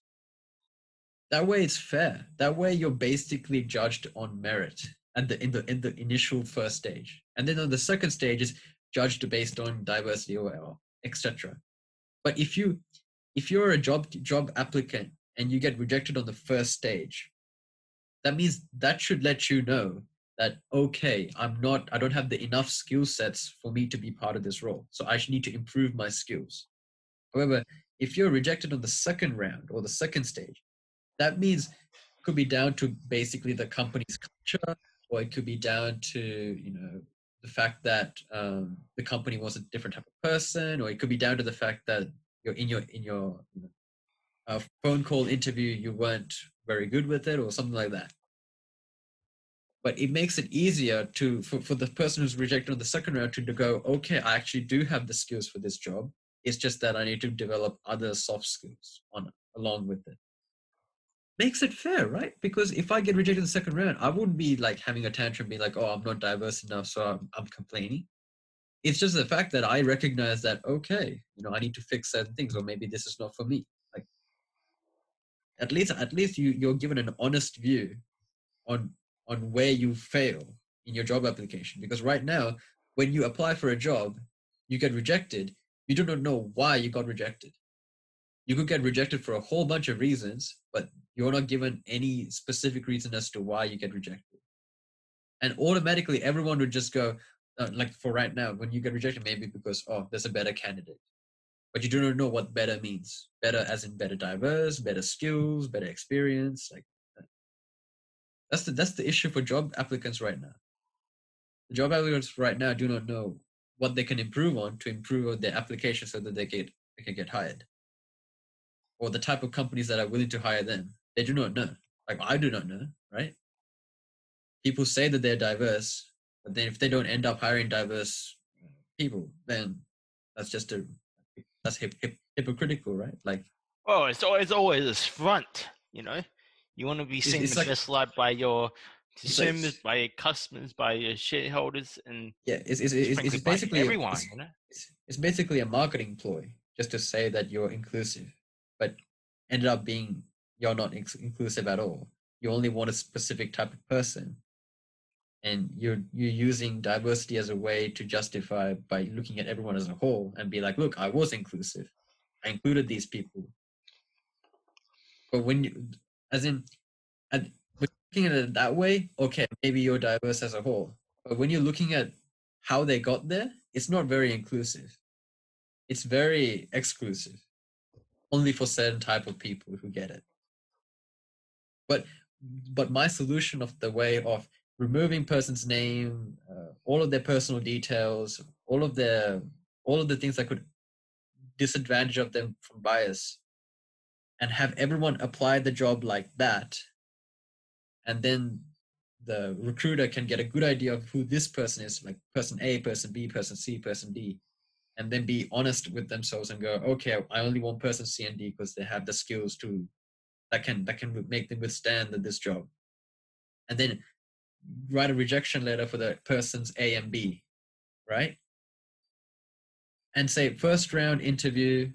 That way it's fair. That way you're basically judged on merit at the in the in the initial first stage. And then on the second stage is judged based on diversity or etc but if you if you're a job job applicant and you get rejected on the first stage that means that should let you know that okay i'm not i don't have the enough skill sets for me to be part of this role. So i should need to improve my skills. However if you're rejected on the second round or the second stage that means could be down to basically the company's culture or it could be down to you know the fact that um, the company was a different type of person, or it could be down to the fact that you're in your in your uh, phone call interview you weren't very good with it, or something like that. But it makes it easier to for, for the person who's rejected on the second round to, to go, okay, I actually do have the skills for this job. It's just that I need to develop other soft skills on along with it makes it fair, right? Because if I get rejected in the second round, I wouldn't be like having a tantrum, being like, "Oh, I'm not diverse enough, so I'm, I'm complaining." It's just the fact that I recognize that okay, you know, I need to fix certain things, or maybe this is not for me. Like, at least, at least you you're given an honest view on on where you fail in your job application. Because right now, when you apply for a job, you get rejected. You do not know why you got rejected. You could get rejected for a whole bunch of reasons, but you're not given any specific reason as to why you get rejected. And automatically, everyone would just go, uh, like for right now, when you get rejected, maybe because, oh, there's a better candidate. But you do not know what better means. Better as in better diverse, better skills, better experience. Like that's the that's the issue for job applicants right now. The job applicants right now do not know what they can improve on to improve their application so that they get they can get hired. Or the type of companies that are willing to hire them. They do not know. Like I do not know, right? People say that they're diverse, but then if they don't end up hiring diverse people, then that's just a that's hip, hip, hypocritical, right? Like, oh, it's always always this front, you know. You want to be seen it's, it's like, by your consumers, like, by your customers, by your shareholders, and yeah, it's it's, it's, it's basically everyone. It's, you know? it's, it's basically a marketing ploy just to say that you're inclusive, but ended up being you're not inclusive at all. You only want a specific type of person, and you're you're using diversity as a way to justify by looking at everyone as a whole and be like, look, I was inclusive, I included these people. But when you, as in, at, looking at it that way, okay, maybe you're diverse as a whole. But when you're looking at how they got there, it's not very inclusive. It's very exclusive, only for certain type of people who get it but but my solution of the way of removing person's name uh, all of their personal details all of their all of the things that could disadvantage of them from bias and have everyone apply the job like that and then the recruiter can get a good idea of who this person is like person a person b person c person d and then be honest with themselves and go okay i only want person c and d because they have the skills to that can that can make them withstand this job. And then write a rejection letter for the persons a and b right? And say first round interview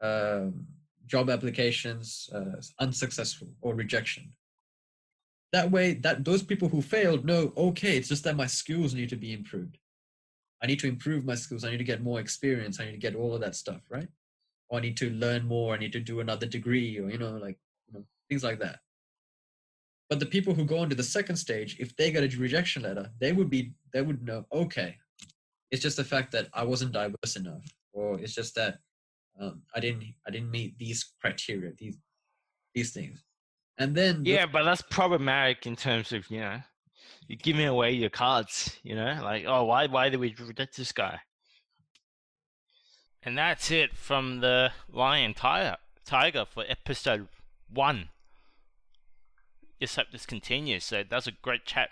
um, job applications uh, unsuccessful or rejection. That way that those people who failed know okay it's just that my skills need to be improved. I need to improve my skills. I need to get more experience. I need to get all of that stuff right? Or I need to learn more, I need to do another degree, or you know, like things like that. But the people who go on to the second stage, if they get a rejection letter, they would be they would know, okay, it's just the fact that I wasn't diverse enough, or it's just that um, I didn't I didn't meet these criteria, these these things. And then yeah, but that's problematic in terms of you know you're giving away your cards. You know, like oh why why did we reject this guy? And that's it from the Lion Tiger Tiger for episode one. Just hope this continues. So that's a great chat